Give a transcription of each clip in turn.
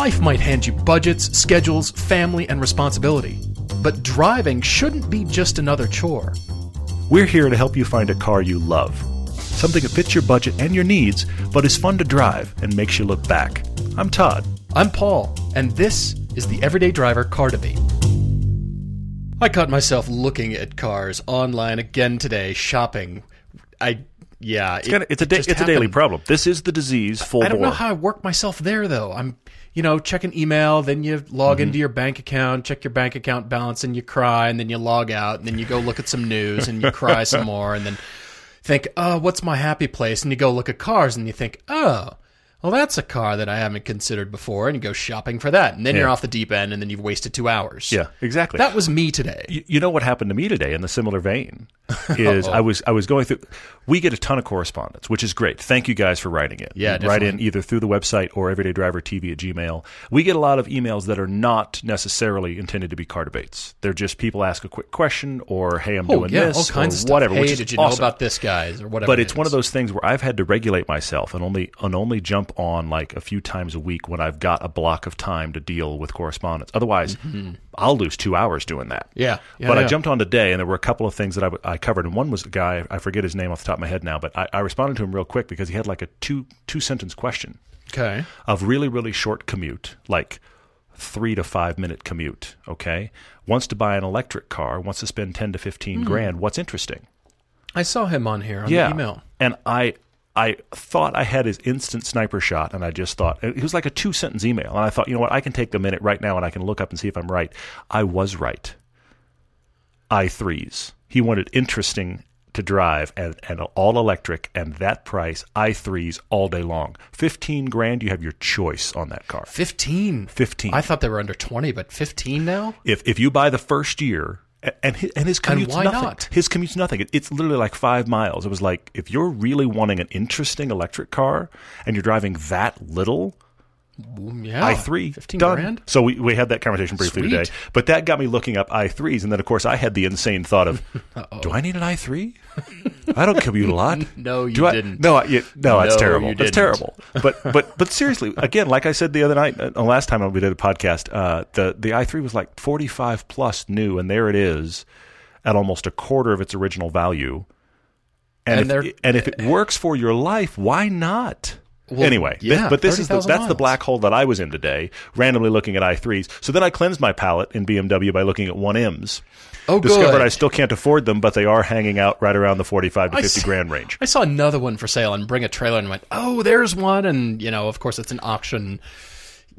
Life might hand you budgets, schedules, family, and responsibility. But driving shouldn't be just another chore. We're here to help you find a car you love. Something that fits your budget and your needs, but is fun to drive and makes you look back. I'm Todd. I'm Paul, and this is the Everyday Driver Car Debate. I caught myself looking at cars online again today, shopping. I yeah, It's, kinda, it's a da- just it's a daily problem. This is the disease full I don't bore. know how I work myself there though. I'm, you know, check an email, then you log Mm-hmm. into your bank account, check your bank account balance, and you cry, and then you log out, and then you go look at some news, and you cry some more, and then think, oh, what's my happy place? And you go look at cars, and you think, oh, well, that's a car that I haven't considered before, and you go shopping for that, and then you're off the deep end, and then you've wasted two hours. yeah, exactly. that was me today. you, you know what happened to me today in the similar vein is I was I was going through we get a ton of correspondence which is great thank you guys for writing it Yeah, write in either through the website or everydaydrivertv at gmail we get a lot of emails that are not necessarily intended to be car debates they're just people ask a quick question or hey I'm Oh doing yeah, this all kinds of stuff. whatever Hey, did you awesome. know about this, guys, or whatever? but it it's one of those things where I've had to regulate myself and only and only jump on like a few times a week when I've got a block of time to deal with correspondence. Otherwise, I'll lose two hours doing that. Mm-hmm. Yeah. Yeah, but I jumped on today, and there were a couple of things that I, w- I covered, and one was a guy I forget his name off the top of my head now, but I, I responded to him real quick because he had like a two two sentence question Okay. of really really short commute, like three to five minute commute. Okay, wants to buy an electric car, wants to spend ten to Hmm. fifteen grand. What's interesting? I saw him on here on yeah. the email. And I I thought I had his instant sniper shot, and I just thought it was like a two sentence email, and I thought, you know what, I can take a minute right now, and I can look up and see if I'm right. I was right. I threes. He wanted interesting to drive and, and all electric, and that price I threes all day long. Fifteen grand, you have your choice on that car. 15. 15. I thought they were under 20, but 15 now? if if you buy the first year and his, and his commute's why nothing. not? His commute's nothing. It, it's literally like five miles. It was like if you're really wanting an interesting electric car and you're driving that little, mm, Yeah. i three 15 done. grand? So we we had that conversation briefly Sweet. today. But that got me looking up i threes, and then of course I had the insane thought of, do I need an i three? I don't commute a lot. No, you I- didn't. No, I, yeah, no, it's No, terrible. you It's terrible. But but but seriously, again, like I said the other night, uh, last time we did a podcast, uh, the the i three was like forty five plus new, and there it is, at almost a quarter of its original value. And, And if, and if it works for your life, why not? Well, anyway, yeah, but this is the, 30,000 that's the black hole that I was in today, randomly looking at i3s. So then I cleansed my palate in BMW by looking at 1Ms. Oh, Discovered good. I still can't afford them, but they are hanging out right around the 45 to I 50 s- grand range. I saw another one for sale and bring a trailer and went, oh, there's one. And, you know, of course, it's an auction.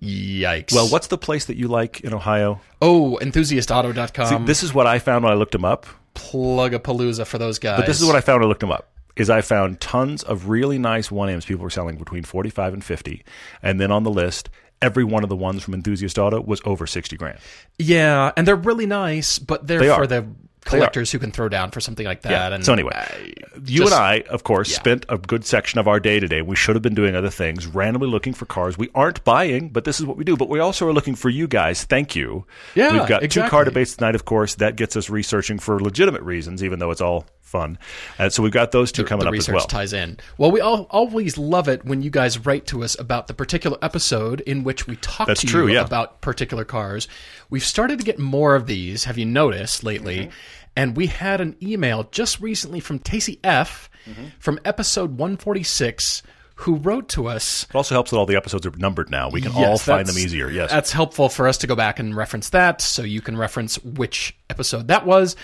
Yikes. Well, what's the place that you like in Ohio? Oh, enthusiastauto.com. See, this is what I found when I looked them up. plug a palooza for those guys. But this is what I found when I looked them up. Is I found tons of really nice 1Ms people were selling between 45 and 50. And then on the list, every one of the ones from Enthusiast Auto was over 60 grand. Yeah, and they're really nice, but they're They for the collectors who can throw down for something like that. And so anyway, I- you just- and I, of course, yeah. spent a good section of our day today. We should have been doing other things, randomly looking for cars. We aren't buying, but this is what we do. But we also are looking for you guys. Thank you. Yeah, We've got two car debates tonight, of course. That gets us researching for legitimate reasons, even though it's all fun. Uh, so we've got those two coming the up as research well. ties in. Well, we all, always love it when you guys write to us about the particular episode in which we talk That's to true, you yeah. about particular cars. We've started to get more of these. Have you noticed lately? Mm-hmm. And we had an email just recently from Tacey F. Mm-hmm. from episode 146 who wrote to us It also helps that all the episodes are numbered now. We can all find them easier. Yes. That's helpful for us to go back and reference that so you can reference which episode that was.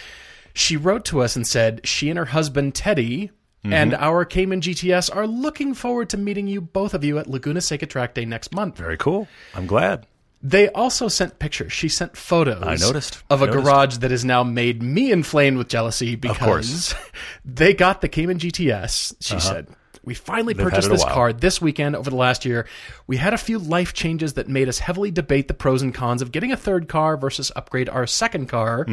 She wrote to us and said she and her husband Teddy and Mm-hmm. our Cayman GTS are looking forward to meeting you both of you at Laguna Seca Track Day next month. Very cool. I'm glad. They also sent pictures. She sent photos. I noticed. of I a noticed. garage that has now made me inflamed with jealousy because they got the Cayman GTS. She said. We finally Uh-huh. had purchased this while. car this weekend over the last year. We had a few life changes that made us heavily debate the pros and cons of getting a third car versus upgrade our second car.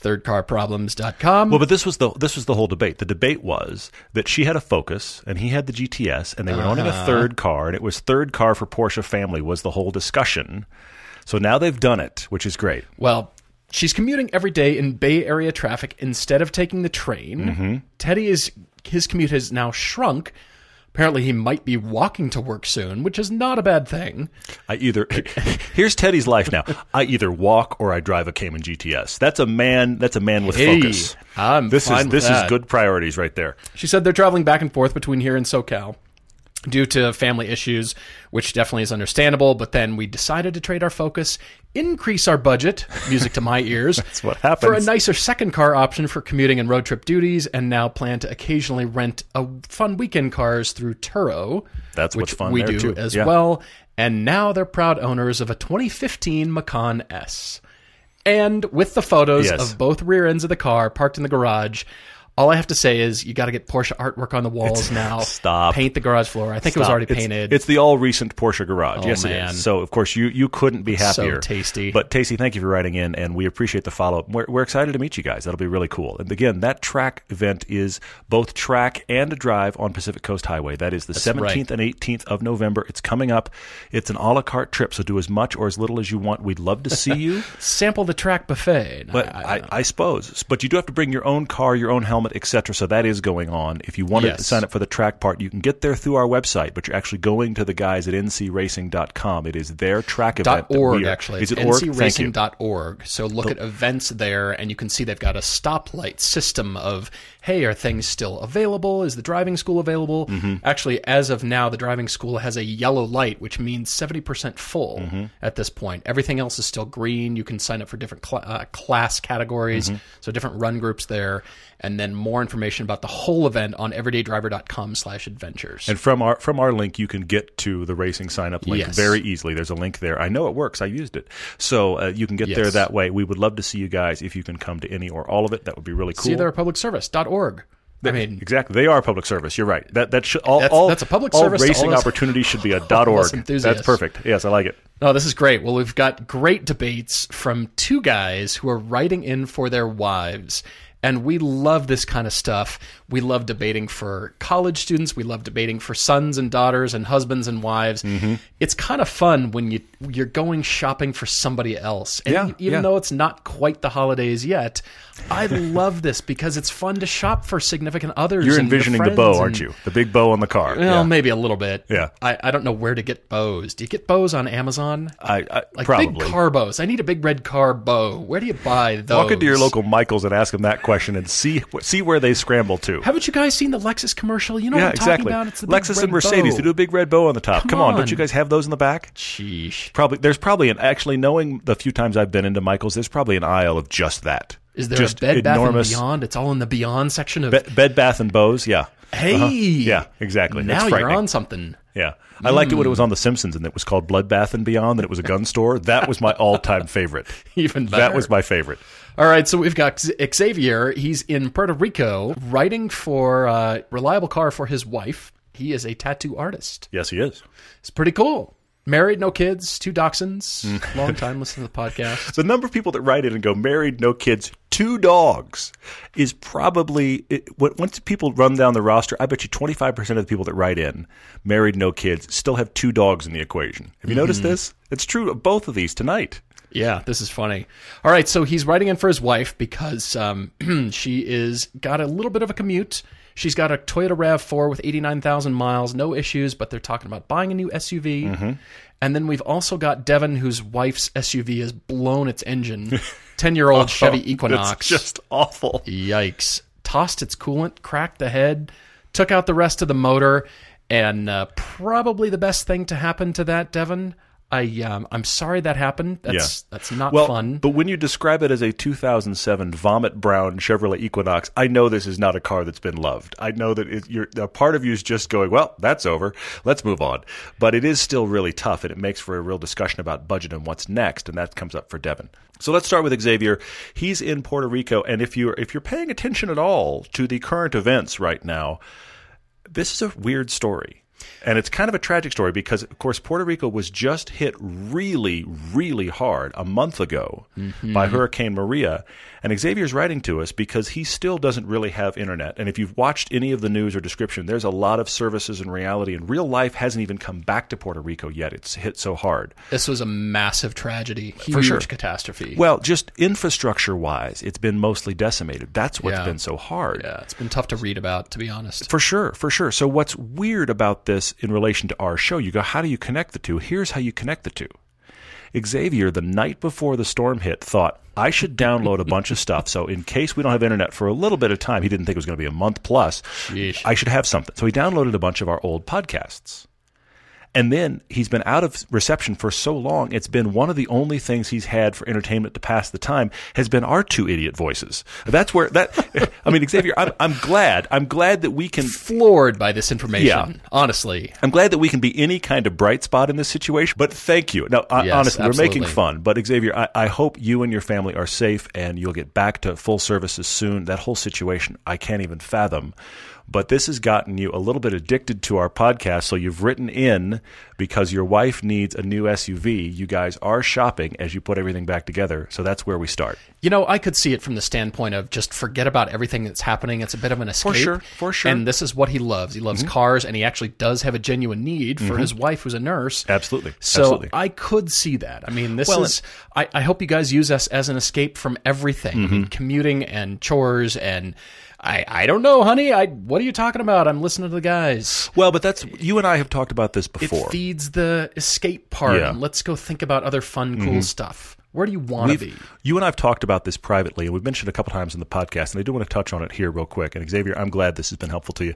Thirdcarproblems.com. Well, but this was the this was the whole debate. The debate was that she had a Focus and he had the GTS, and they were owning Uh-huh. a third car, and it was third car for Porsche family was the whole discussion. So now they've done it, which is great. Well, she's commuting every day in Bay Area traffic instead of taking the train. Mm-hmm. Teddy is his commute has now shrunk, Apparently, he might be walking to work soon, which is not a bad thing. I either here's Teddy's life now. I either walk or I drive a Cayman GTS. That's a man. That's a man with Hey, focus. I'm this fine is this that. is good priorities right there. She said they're traveling back and forth between here and SoCal due to family issues, which definitely is understandable. But then we decided to trade our focus, increase our budget, music to my ears, That's what for a nicer second car option for commuting and road trip duties, and now plan to occasionally rent a fun weekend cars through Turo. That's which we there, do too. as Yeah. well. And now they're proud owners of a 2015 Macan S. And with the photos Yes. of both rear ends of the car parked in the garage, all I have to say is you got to get Porsche artwork on the walls now. Stop. Paint the garage floor. I think it was already It's- painted. It's, the all recent Porsche garage. Oh, yes, it man. is. So of course you you couldn't be so happier. tasty. But Tacey, thank you for writing in, and we appreciate the follow up. We're, we're excited to meet you guys. That'll be really cool. And again, that track event is both track and a drive on Pacific Coast Highway. That is the seventeenth and eighteenth of November. It's coming up. It's an a la carte trip, so do as much or as little as you want. We'd love to see you. Sample the track buffet. But I, I, suppose, but you do have to bring your own car, your own helmet, etc. So that is going on. If you want to sign up for the track part, you can get there through our website. But you're actually going to the guys at ncracing.com. It is their track event. Org are- actually. Is it? Ncracing.org. So look at events there and you can see they've got a stoplight system of hey, are things still available? Is the driving school available? Mm-hmm. Actually, as of now, the driving school has a yellow light, which means 70% full Mm-hmm. at this point. Everything else is still green. You can sign up for different cl- uh, class categories, Mm-hmm. so different run groups there, and then more information about the whole event on everydaydriver.com slash adventures. And from our from our link, you can get to the racing sign up link Yes. very easily. There's a link there. I know it works. I used it, so uh, you can get there that way. We would love to see you guys if you can come to any or all of it. That would be really cool. See their public service.org. I mean, Exactly, they are public service. You're right. That that should all That's- all, that's a public all service racing all opportunities should be a dot org. That's perfect. Yes, I like it. Oh, this is great. Well, we've got great debates from two guys who are writing in for their wives. And we love this kind of stuff. We love debating for college students. We love debating for sons and daughters and husbands and wives. Mm-hmm. It's kind of fun when you you're going shopping for somebody else. And Yeah, even yeah. though it's not quite the holidays yet, I love this because it's fun to shop for significant others. You're envisioning the bow, aren't you? The big bow on the car. Well, yeah. maybe a little bit. Yeah. I, I don't know where to get bows. Do you get bows on Amazon? I, I Like probably big car bows. I need a big red car bow. Where do you buy those? walk into your local Michaels and ask them that question and see see where they scramble to. Haven't you guys seen the Lexus commercial? You know yeah, what I'm talking exactly. about? It's the Lexus and Mercedes. bow. They do a big red bow on the top. Come, Come on. on. don't you guys have those in the back? Sheesh. Probably. There's probably an actually knowing the few times I've been into Michaels. There's probably an aisle of just that. Is there just a Bed Bath and Beyond? It's all in the Beyond section of. Be- Bed Bath and Bows. Yeah. hey, Uh-huh. Yeah. Exactly. Now you're on something. Yeah. I liked it when it was on The Simpsons and it was called Bloodbath and Beyond and it was a gun store. That was my all time favorite. Even better. That was my favorite. All right, so we've got Xavier. He's in Puerto Rico writing for uh, Reliable Car for his wife. He is a tattoo artist. Yes, he is. It's pretty cool. Married, no kids, two dachshunds. Mm. Long time listening to the podcast. The number of people that write in and go married, no kids, two dogs is probably it, what- once people run down the roster. I bet you twenty five percent of the people that write in married, no kids, still have two dogs in the equation. Have you noticed this? It's true of both of these tonight. Yeah, this is funny. All right, so he's writing in for his wife because um, she is got a little bit of a commute. She's got a Toyota Rav4 with 89,000 miles, no issues, but they're talking about buying a new SUV. Mm-hmm. And then we've also got Devin, whose wife's SUV has blown its engine. 10 year old Chevy Equinox. Oh, It's just awful. Yikes. Tossed its coolant, cracked the head, took out the rest of the motor, and uh, probably the best thing to happen to that, Devin. I um, I'm sorry that happened. That's that's not Well, fun. but when you describe it as a 2007 vomit brown Chevrolet Equinox, I know this is not a car that's been loved. I know that it, you're, a part of you is just going, well, that's over. Let's move on. But it is still really tough, and it makes for a real discussion about budget and what's next, and that comes up for Devin. So let's start with Xavier. He's in Puerto Rico, and if you're if you're paying attention at all to the current events right now, this is a weird story And it's kind of a tragic story because, of course, Puerto Rico was just hit really, really hard a month ago by mm-hmm. Hurricane Maria. And Xavier's writing to us because he still doesn't really have internet. And if you've watched any of the news or description, there's a lot of services and reality, and real life hasn't even come back to Puerto Rico yet. It's hit so hard. This was a massive tragedy, huge sure. catastrophe. Well, just infrastructure wise, it's been mostly decimated. That's what's Yeah. been so hard. yeah, it's been tough to read about, to be honest. For sure, for sure. So what's weird about this in relation to our show? You go, how do you connect the two? Here's how you connect the two. Xavier, the night before the storm hit, thought I should download a bunch of stuff. So in case we don't have internet for a little bit of time, he didn't think it was going to be a month plus. Sheesh. I should have something. So he downloaded a bunch of our old podcasts. And then he's been out of reception for so long, it's been one of the only things he's had for entertainment to pass the time has been our two idiot voices. That's where that, I mean, Xavier, I'm, I'm glad, I'm glad that we can Floored by this information, Yeah. honestly. I'm glad that we can be any kind of bright spot in this situation, but thank you. No, Yes, honestly, we're making fun. But Xavier, I, I hope you and your family are safe and you'll get back to full services soon. That whole situation, I can't even fathom. But this has gotten you a little bit addicted to our podcast. So you've written in because your wife needs a new SUV. You guys are shopping as you put everything back together. So that's where we start. You know, I could see it from the standpoint of just forget about everything that's happening. It's a bit of an escape. For sure, for sure. Mm-hmm. And this is what he loves. He loves cars, and he actually does have a genuine need for his wife, who's a nurse. Absolutely. So Absolutely. I could see that. I mean, this Well, is. I, I hope you guys use us as an escape from everything. Mm-hmm. commuting and chores and. I, I don't know, honey. I what are you talking about? I'm listening to the guys. Well, but that's you and I have talked about this It before. feeds the escape part. Yeah. Mm-hmm. And let's go think about other fun, cool stuff. Where do you want to be? You and I have talked about this privately, and we've mentioned it a couple times in the podcast, and I do want to touch on it here real quick. And Xavier, I'm glad this has been helpful to you.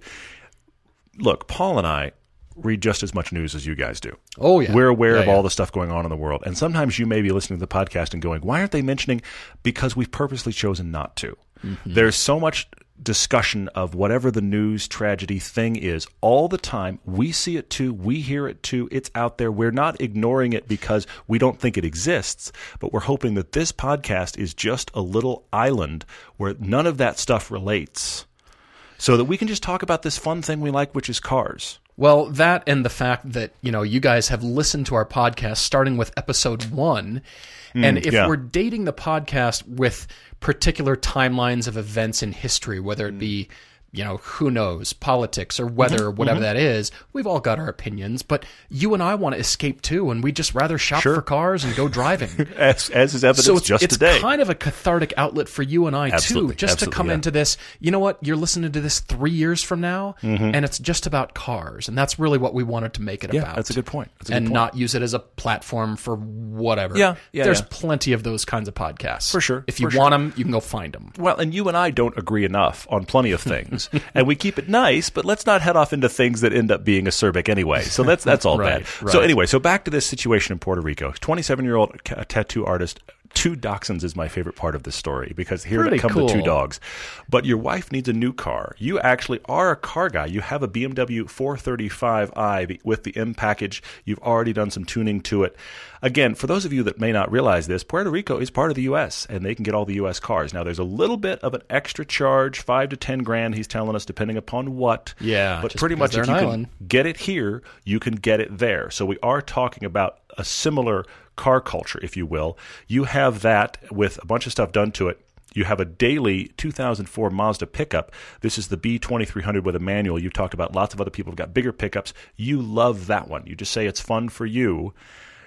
Look, Paul and I read just as much news as you guys do. Oh, yeah. We're aware Yeah, of yeah. all the stuff going on in the world. And sometimes you may be listening to the podcast and going, why aren't they mentioning? Because we've purposely chosen not to. Mm-hmm. There's so much discussion of whatever the news tragedy thing is all the time. We see it too. We hear it too. It's out there. We're not ignoring it because we don't think it exists, but we're hoping that this podcast is just a little island where none of that stuff relates so that we can just talk about this fun thing we like, which is cars. Well, that and the fact that, you know, you guys have listened to our podcast starting with episode one. Mm, and if yeah. we're dating the podcast with particular timelines of events in history, whether it hmm. be, you know, who knows, politics or weather or whatever that is, we've all got our opinions. But you and I want to escape too, and we just rather shop Sure. for cars and go driving. As, as is evidence so it's, just it's today. kind of a cathartic outlet for you and I Absolutely, too, just absolutely, to come yeah. into this. You know what? You're listening to this three years from now, and it's just about cars, and that's really what we wanted to make it Mm-hmm. yeah, about. that's a good point. That's a good and point. not use it as a platform for whatever. Yeah, yeah, There's yeah. plenty of those kinds of podcasts For sure, If you for sure. want them, you can go find them. Well, and you and I don't agree enough on plenty of things, and we keep it nice, but let's not head off into things that end up being acerbic anyway. So that's that's all Right, bad. So anyway, so back to this situation in Puerto Rico. Twenty-seven-year-old tattoo artist. Two dachshunds is my favorite part of this story because here Pretty come the two dogs. But your wife needs a new car. You actually are a car guy. You have a BMW 435i with the M package. You've already done some tuning to it. Again, for those of you that may not realize this, Puerto Rico is part of the U.S. and they can get all the U.S. cars. Now, there's a little bit of an extra charge, five to ten grand. He's telling us, depending upon what. Yeah, but pretty much if you an can get it here, you can get it there. So we are talking about a similar car culture, if you will. You have that with a bunch of stuff done to it. You have a daily 2004 Mazda pickup. This is the B2300 with a manual. You've talked about lots of other people have got bigger pickups. You love that one. You just say it's fun for you.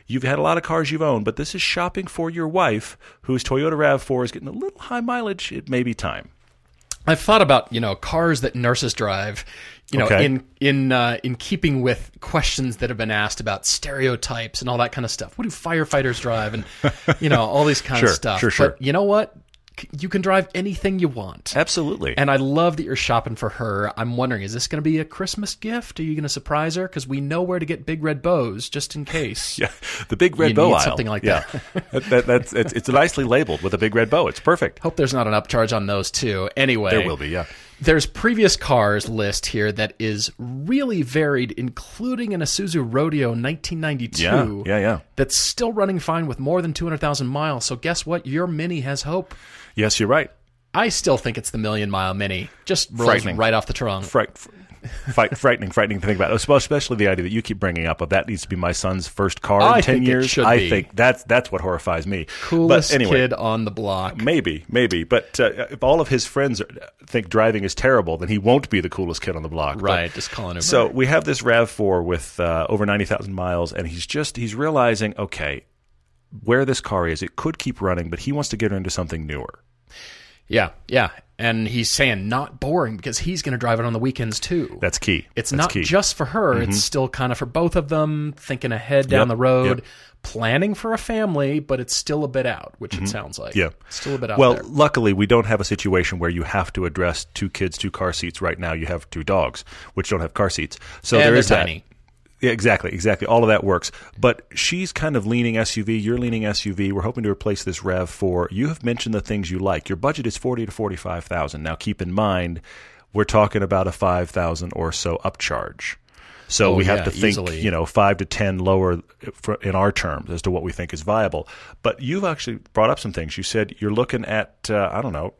You've had a lot of cars you've owned, but this is shopping for your wife, whose Toyota RAV4 is getting a little high mileage. It may be time. I've thought about you know cars that nurses drive, you know, Okay. in in uh, in keeping with questions that have been asked about stereotypes and all that kind of stuff. What do firefighters drive, and you know all these kind Sure, of stuff. sure, sure. But you know what? You can drive anything you want. Absolutely. And I love that you're shopping for her. I'm wondering, is this going to be a Christmas gift? Are you going to surprise her? Because we know where to get big red bows, just in case. Yeah, the big red You bow need aisle. something like yeah. that. that- that's it's, it's nicely labeled with a big red bow. It's perfect. Hope there's not an upcharge on those too. Anyway, There will be, yeah. There's previous cars list here that is really varied, including an Isuzu Rodeo 1992. Yeah, yeah, yeah. That's still running fine with more than 200,000 miles. So guess what? Your Mini has hope. Yes, you're right. I still think it's the million mile Mini. Just rolls right off the trunk. Fright, fr- frightening, frightening to think about. Especially the idea that you keep bringing up of that needs to be my son's first car in ten years. I be. think that's that's what horrifies me. Coolest anyway, kid on the block. Maybe, maybe, but uh, if all of his friends think driving is terrible, then he won't be the coolest kid on the block. But- Right, just calling Uber. so we have this Rav Four with uh, over ninety thousand miles, and he's just he's realizing, okay, where this car is, it could keep running, but he wants to get her into something newer. yeah, yeah, and he's saying not boring because he's going to drive it on the weekends too. That's key. It's That's not key. Mm-hmm. just for her; it's still kind of for both of them, thinking ahead down Yep, the road, yep. planning for a family, but it's still a bit out, which it sounds like. Mm-hmm. Yeah. still a bit out well, there. luckily, we don't have a situation where you have to address two kids, two car seats. Right now, you have two dogs, which don't have car seats. So And there they're that. Yeah, exactly, exactly. All of that works. But she's kind of leaning SUV. You're leaning SUV. We're hoping to replace this RAV4 You have mentioned the things you like. Your budget is forty to forty-five thousand. Now, keep in mind, we're talking about a five thousand or so upcharge. So Oh, we have yeah, to think, easily. you know, five to ten lower for, in our terms as to what we think is viable. But you've actually brought up some things. You said you're looking at, uh, I don't know,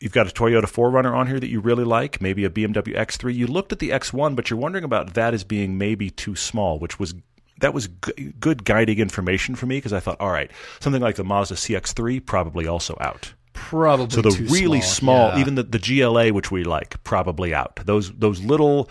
you've got a Toyota 4Runner on here that you really like, maybe a BMW X3. You looked at the X1, but you're wondering about that as being maybe too small, which was that was g- good guiding information for me because I thought, all right, something like the Mazda CX3 probably also out. Probably So the too really small, yeah. even the, the GLA, which we like, probably out. Those those little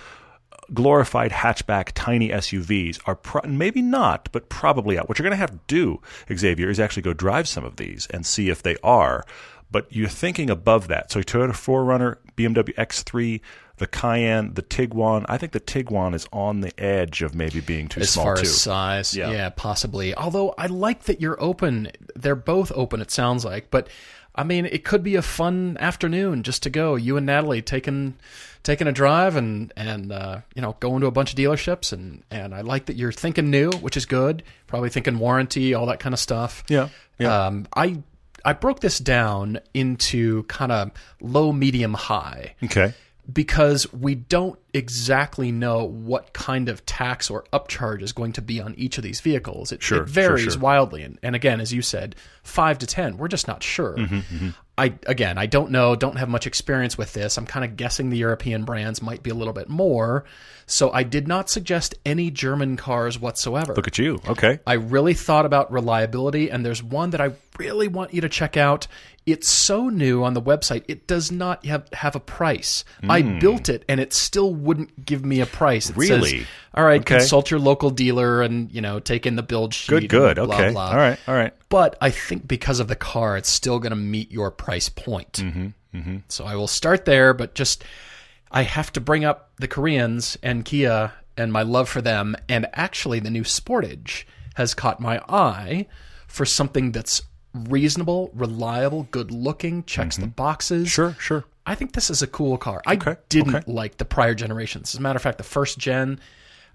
glorified hatchback tiny SUVs are pro- maybe not, but probably out. What you're going to have to do, Xavier, is actually go drive some of these and see if they are. But you're thinking above that. So Toyota 4Runner, BMW X3, the Cayenne, the Tiguan. I think the Tiguan is on the edge of maybe being too as small far too. as size, Yeah. yeah. possibly. Although I like that you're open. They're both open. It sounds like, but I mean, it could be a fun afternoon just to go. You and Natalie taking taking a drive and and uh, you know going to a bunch of dealerships and and I like that you're thinking new, which is good. Probably thinking warranty, all that kind of stuff. Yeah, yeah. Um, I I broke this down into kind of low, medium, high okay. because we don't exactly know what kind of tax or upcharge is going to be on each of these vehicles. It, Sure, it varies sure, sure. wildly, and, and again, as you said, five to ten, we're just not sure. Mm-hmm, I again, I don't know, don't have much experience with this. I'm kind of guessing the European brands might be a little bit more, so I did not suggest any German cars whatsoever. Look at you. Okay. I really thought about reliability, and there's one that I really want you to check out. It's so new on the website, it does not have, have a price. I built it, and it still wouldn't give me a price. It says, Really? All right, Okay. consult your local dealer and, you know, take in the build sheet. Good, good. blah, okay. blah. All right. All right. But I think because of the car, it's still going to meet your price point. Mm-hmm, So I will start there, but just I have to bring up the Koreans and Kia and my love for them. And actually, the new Sportage has caught my eye for something that's reasonable, reliable, good looking, checks the boxes. Sure. Sure. I think this is a cool car. I Okay, didn't okay. like the prior generations. As a matter of fact, the first gen,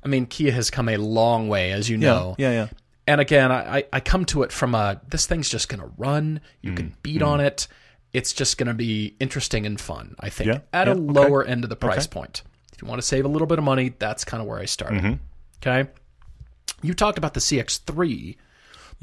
I mean, Kia has come a long way, as you know. Yeah. Yeah. And again, I, I- come to it from a this thing's just going to run. You Mm, can beat on it. It's just going to be interesting and fun, I think, Yeah, at yeah, a okay. lower end of the price point. If you want to save a little bit of money, that's kind of where I started. Mm-hmm. Okay. You talked about the CX3,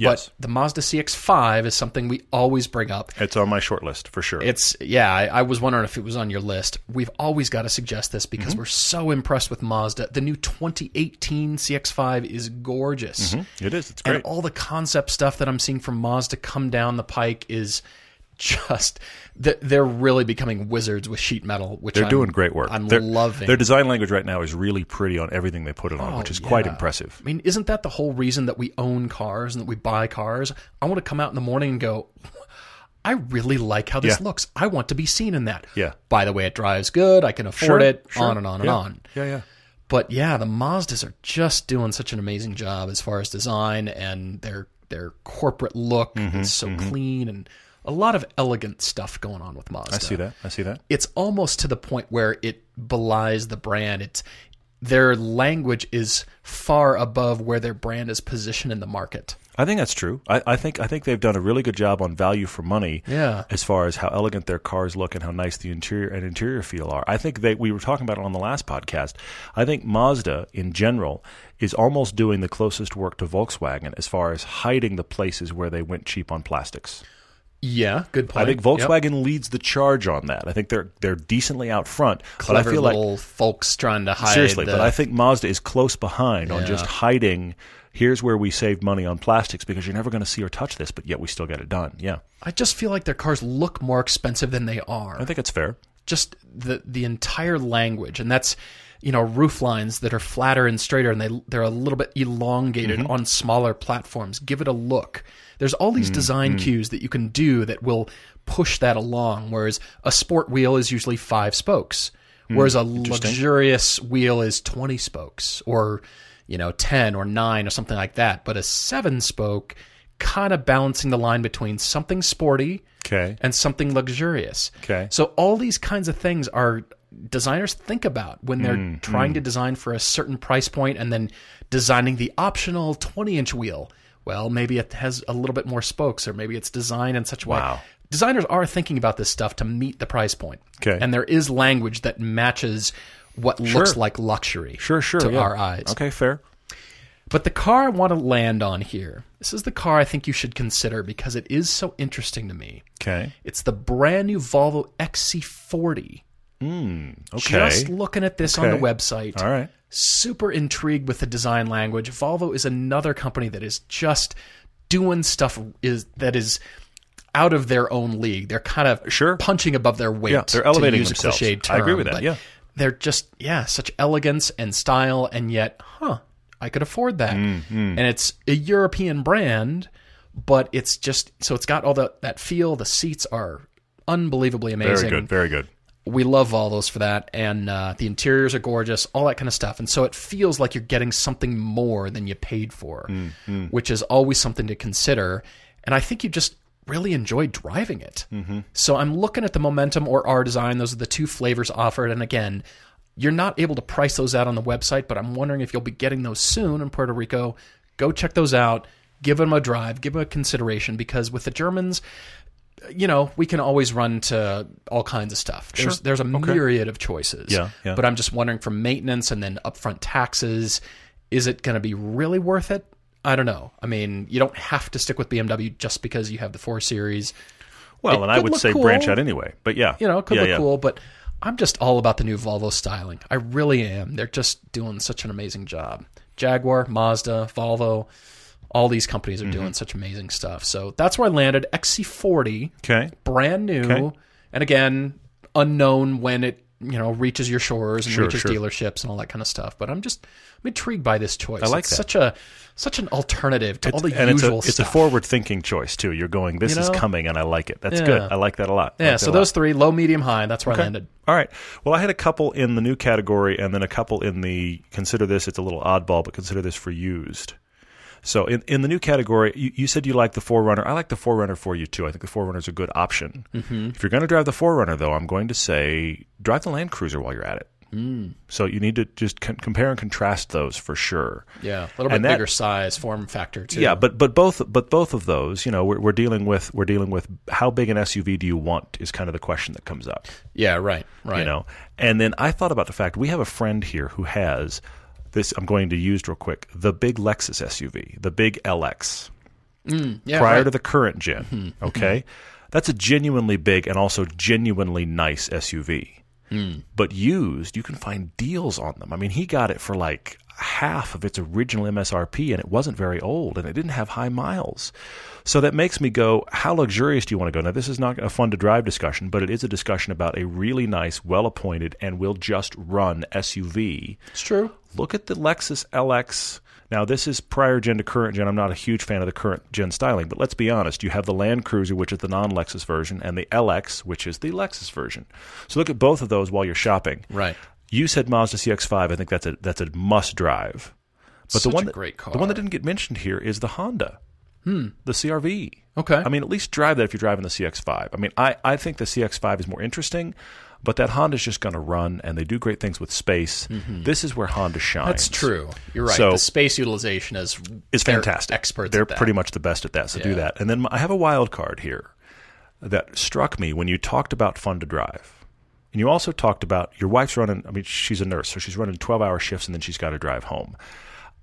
Yes. but the Mazda CX5 is something we always bring up. It's on my short list for sure. It's yeah. I, I was wondering if it was on your list. We've always got to suggest this Mm-hmm. because we're so impressed with Mazda. The new 2018 CX5 is gorgeous, it is. It's and great. all the concept stuff that I'm seeing from Mazda come down the pike is just th- they're really becoming wizards with sheet metal. Which They're I'm, doing great work. I'm Their- loving. Their design language right now is really pretty on everything they put it on, which is quite impressive. I mean, isn't that the whole reason that we own cars and that we buy cars? I want to come out in the morning and go, I really like how this Yeah. looks. I want to be seen in that. Yeah. By the way, it drives good. I can afford Sure, it. sure. On and on and Yeah. on. Yeah, yeah. But yeah, the Mazdas are just doing such an amazing job as far as design and their their corporate look. Mm-hmm, It's so clean and a lot of elegant stuff going on with Mazda I see that. I see that. it's almost to the point where it belies the brand. It's their language is far above where their brand is positioned in the market. I think that's true. I, I think I think they've done a really good job on value for money. Yeah. As far as how elegant their cars look and how nice the interior and interior feel are. I think they we were talking about it on the last podcast. I think Mazda in general is almost doing the closest work to Volkswagen as far as hiding the places where they went cheap on plastics. Yeah, good point. I think Yep. Volkswagen leads the charge on that. I think they're they're decently out front. Clever but I feel like little folks trying to hide. seriously, the, but I think Mazda is close behind on just hiding. Here's where we save money on plastics because you're never going to see or touch this, but yet we still get it done. Yeah, I just feel like their cars look more expensive than they are. I think it's fair. just the the entire language, and that's you know roof lines that are flatter and straighter, and they they're a little bit elongated Mm-hmm. on smaller platforms. Give it a look. There's all these design cues that you can do that will push that along. Whereas a sport wheel is usually five spokes, Mm, whereas a luxurious wheel is twenty spokes, or you know ten or nine or something like that. But a seven spoke kind of balancing the line between something sporty Okay. and something luxurious. Okay. So all these kinds of things are designers think about when they're Mm, trying to design for a certain price point and then designing the optional 20 inch wheel. Well, maybe it has a little bit more spokes or maybe it's designed in such a way. Designers are thinking about this stuff to meet the price point. Okay. And there is language that matches what looks like luxury Sure, sure. to yeah. our eyes. Okay, fair. But the car I want to land on here, this is the car I think you should consider because it is so interesting to me. Okay. It's the brand new Volvo XC40. Okay. Just looking at this on the website, All right. super intrigued with the design language. Volvo is another company that is just doing stuff is that is out of their own league. They're kind of Sure. punching above their weight. Yeah, they're elevating themselves. Cliched I agree with that, yeah. they're just yeah, such elegance and style, and yet, huh? I could afford that. Mm-hmm. And it's a European brand, but it's just so it's got all the that feel. The seats are unbelievably amazing Very good. Very good. We love Volvos for that, and uh, the interiors are gorgeous, all that kind of stuff. And so it feels like you're getting something more than you paid for, which is always something to consider. And I think you just really enjoy driving it. So I'm looking at the Momentum or R Design; those are the two flavors offered. And again, you're not able to price those out on the website, but I'm wondering if you'll be getting those soon in Puerto Rico. Go check those out. Give them a drive. Give them a consideration because with the Germans, you know, we can always run to all kinds of stuff. There's, Sure. there's a Okay. myriad of choices. Yeah, yeah. But I'm just wondering for maintenance and then upfront taxes, is it going to be really worth it? I don't know. I mean, you don't have to stick with BMW just because you have the 4 Series. Well, It and I would say cool. branch out anyway. But yeah. You know, it could yeah, look yeah. cool, but I'm just all about the new Volvo styling. I really am. They're just doing such an amazing job. Jaguar, Mazda, Volvo, all these companies are Mm-hmm. doing such amazing stuff. So that's where I landed. XC40 Okay. brand new, Okay. and again unknown when it you know reaches your shores and Sure, reaches sure. dealerships and all that kind of stuff. But I'm just I'm intrigued by this choice. I like it's that. such a such an alternative to all the and usual it's a, it's a forward-thinking choice too. You're going, this You is coming, and I like it. That's Yeah. good. I like that a lot. I yeah, like so a lot. those three, low, medium, high. That's where I landed. All right. Well, I had a couple in the new category, and then a couple in the consider this. It's a little oddball, but consider this for used. So in, in the new category, you, you said you like the 4Runner. I like the 4Runner for you too. I think the 4Runner is a good option. Mm-hmm. If you're going to drive the 4Runner, though, I'm going to say drive the Land Cruiser while you're at it. Mm. So you need to just compare and contrast those for sure. Yeah, a little bit And that- bigger size, form factor too. Yeah, but but both but both of those, you know, we're, we're dealing with we're dealing with how big an SUV do you want is kind of the question that comes up. yeah, right, right. You know, and then I thought about the fact we have a friend here who has this. I'm going to use real quick the big Lexus SUV, the big LX, mm, yeah, prior right. to the current gen. Mm-hmm, mm-hmm. Okay, that's a genuinely big and also genuinely nice SUV. Mm. But used, you can find deals on them. I mean, he got it for like half of its original MSRP, and it wasn't very old, and it didn't have high miles. So that makes me go, how luxurious do you want to go? Now, this is not a fun to drive discussion, but it is a discussion about a really nice, well appointed, and will just run SUV. it's true. Look at the Lexus LX. Now, this is prior gen to current gen. I'm not a huge fan of the current gen styling, but let's be honest. You have the Land Cruiser, which is the non Lexus version, and the LX, which is the Lexus version. So look at both of those while you're shopping. Right. You said Mazda CX5. I think that's a that's a must drive. But Such the one a that, great car. the one that didn't get mentioned here is the Honda, hmm. the CRV. Okay. I mean, at least drive that if you're driving the CX5. I mean, I, I think the CX5 is more interesting, but that Honda's just going to run, and they do great things with space. This is where Honda shines. Mm-hmm. That's true. You're right. So- the space utilization is is fantastic. Experts. They're pretty much the best at that. So do that. And then I have a wild card here that struck me when you talked about fun to drive. And you also talked about your wife's running, I mean, she's a nurse, so she's running 12 hour shifts and then she's got to drive home.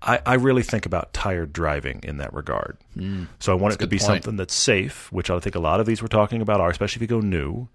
I, I really think about tired driving in that regard. So I want it to be point. something that's safe, which I think a lot of these we're talking about are, especially if you go new.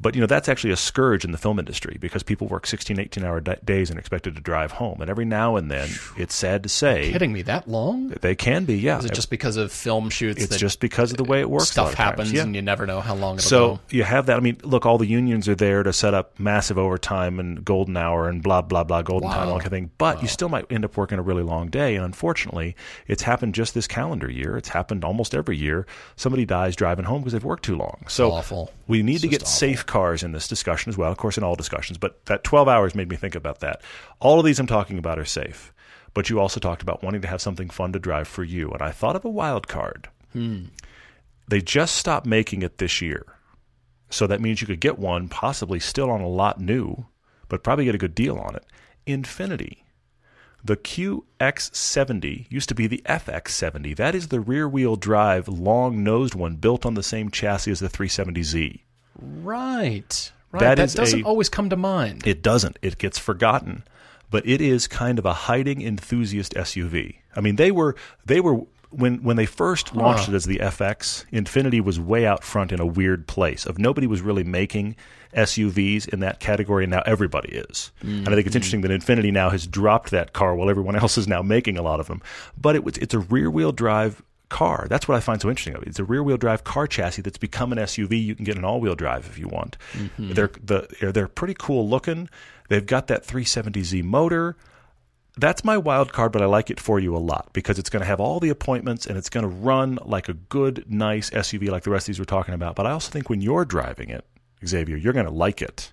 But you know that's actually a scourge in the film industry because people work 16, 18 hour da- days and expected to drive home, and every now and then it's sad to say Kidding me that long? they can be. Yeah, Is it just because of film shoots? it's that just because of the way it works. stuff happens Yeah. and you never know how long it'll So go. you have that. I mean, look, all the unions are there to set up massive overtime and golden hour and blah blah blah, golden time, all kind of thing. But you still might end up working a really long day. And unfortunately, it's happened just this calendar year. It's happened almost every year. Somebody dies driving home because they've worked too long. So Awful. we need It's to get awful. Cars in this discussion as well. Of course, in all discussions. But that 12 hours made me think about that. All of these I'm talking about are safe. But you also talked about wanting to have something fun to drive for you. And I thought of a wild card. Hmm. They just stopped making it this year. So that means you could get one possibly still on a lot new, but probably get a good deal on it. Infiniti. The QX70 used to be the FX70. That is the rear wheel drive, long nosed one built on the same chassis as the 370Z. Right. Right. That doesn't a- always come to mind. It doesn't. It gets forgotten. But it is kind of a hiding enthusiast SUV. I mean, they were they were when when they first launched it as the FX, Infiniti was way out front in a weird place. Of nobody was really making SUVs in that category, and now everybody is. And I think it's mm-hmm. interesting that Infiniti now has dropped that car while everyone else is now making a lot of them. But it was it's a rear wheel drive car. That's what I find so interesting. It's a rear wheel drive car chassis that's become an SUV. You can get an all wheel drive if you want. Mm-hmm. They're the they're, they're pretty cool looking. They've got that 370Z motor. That's my wild card, but I like it for you a lot because it's going to have all the appointments and it's going to run like a good, nice SUV like the rest of these we're talking about. But I also think when you're driving it, Xavier, you're going to like it.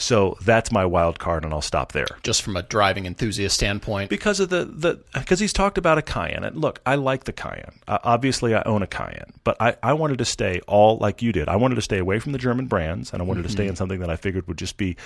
So that's my wild card, and I'll stop there Just from a driving enthusiast standpoint. because of the the because he's talked about a Cayenne. And look, I like the Cayenne. Uh, obviously, I own a Cayenne, but I, I wanted to stay all like you did. I wanted to stay away from the German brands, and I wanted to stay in something that I figured would just be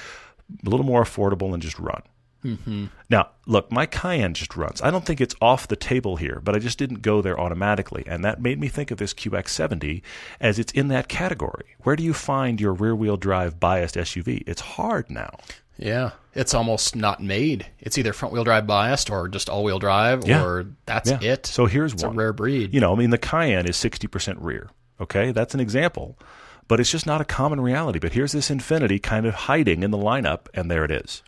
a little more affordable and just run. Mm-hmm. Now, look, my Cayenne just runs. I don't think it's off the table here, but I just didn't go there automatically, and that made me think of this QX70 as it's in that category. Where do you find your rear-wheel drive biased SUV? It's hard now. Yeah. It's almost not made. It's either front wheel drive biased or just all wheel drive Yeah. or that's Yeah. it. So here's it's one. a rare breed. You know, I mean, the Cayenne is 60% rear. Okay, that's an example. But it's just not a common reality. But here's this Infiniti kind of hiding in the lineup, and there it is.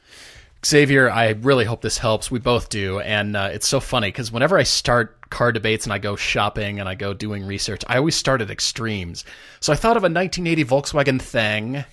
Xavier, I really hope this helps. We both do. And uh, it's so funny because whenever I start car debates and I go shopping and I go doing research, I always start at extremes. So I thought of a 1980 Volkswagen thing.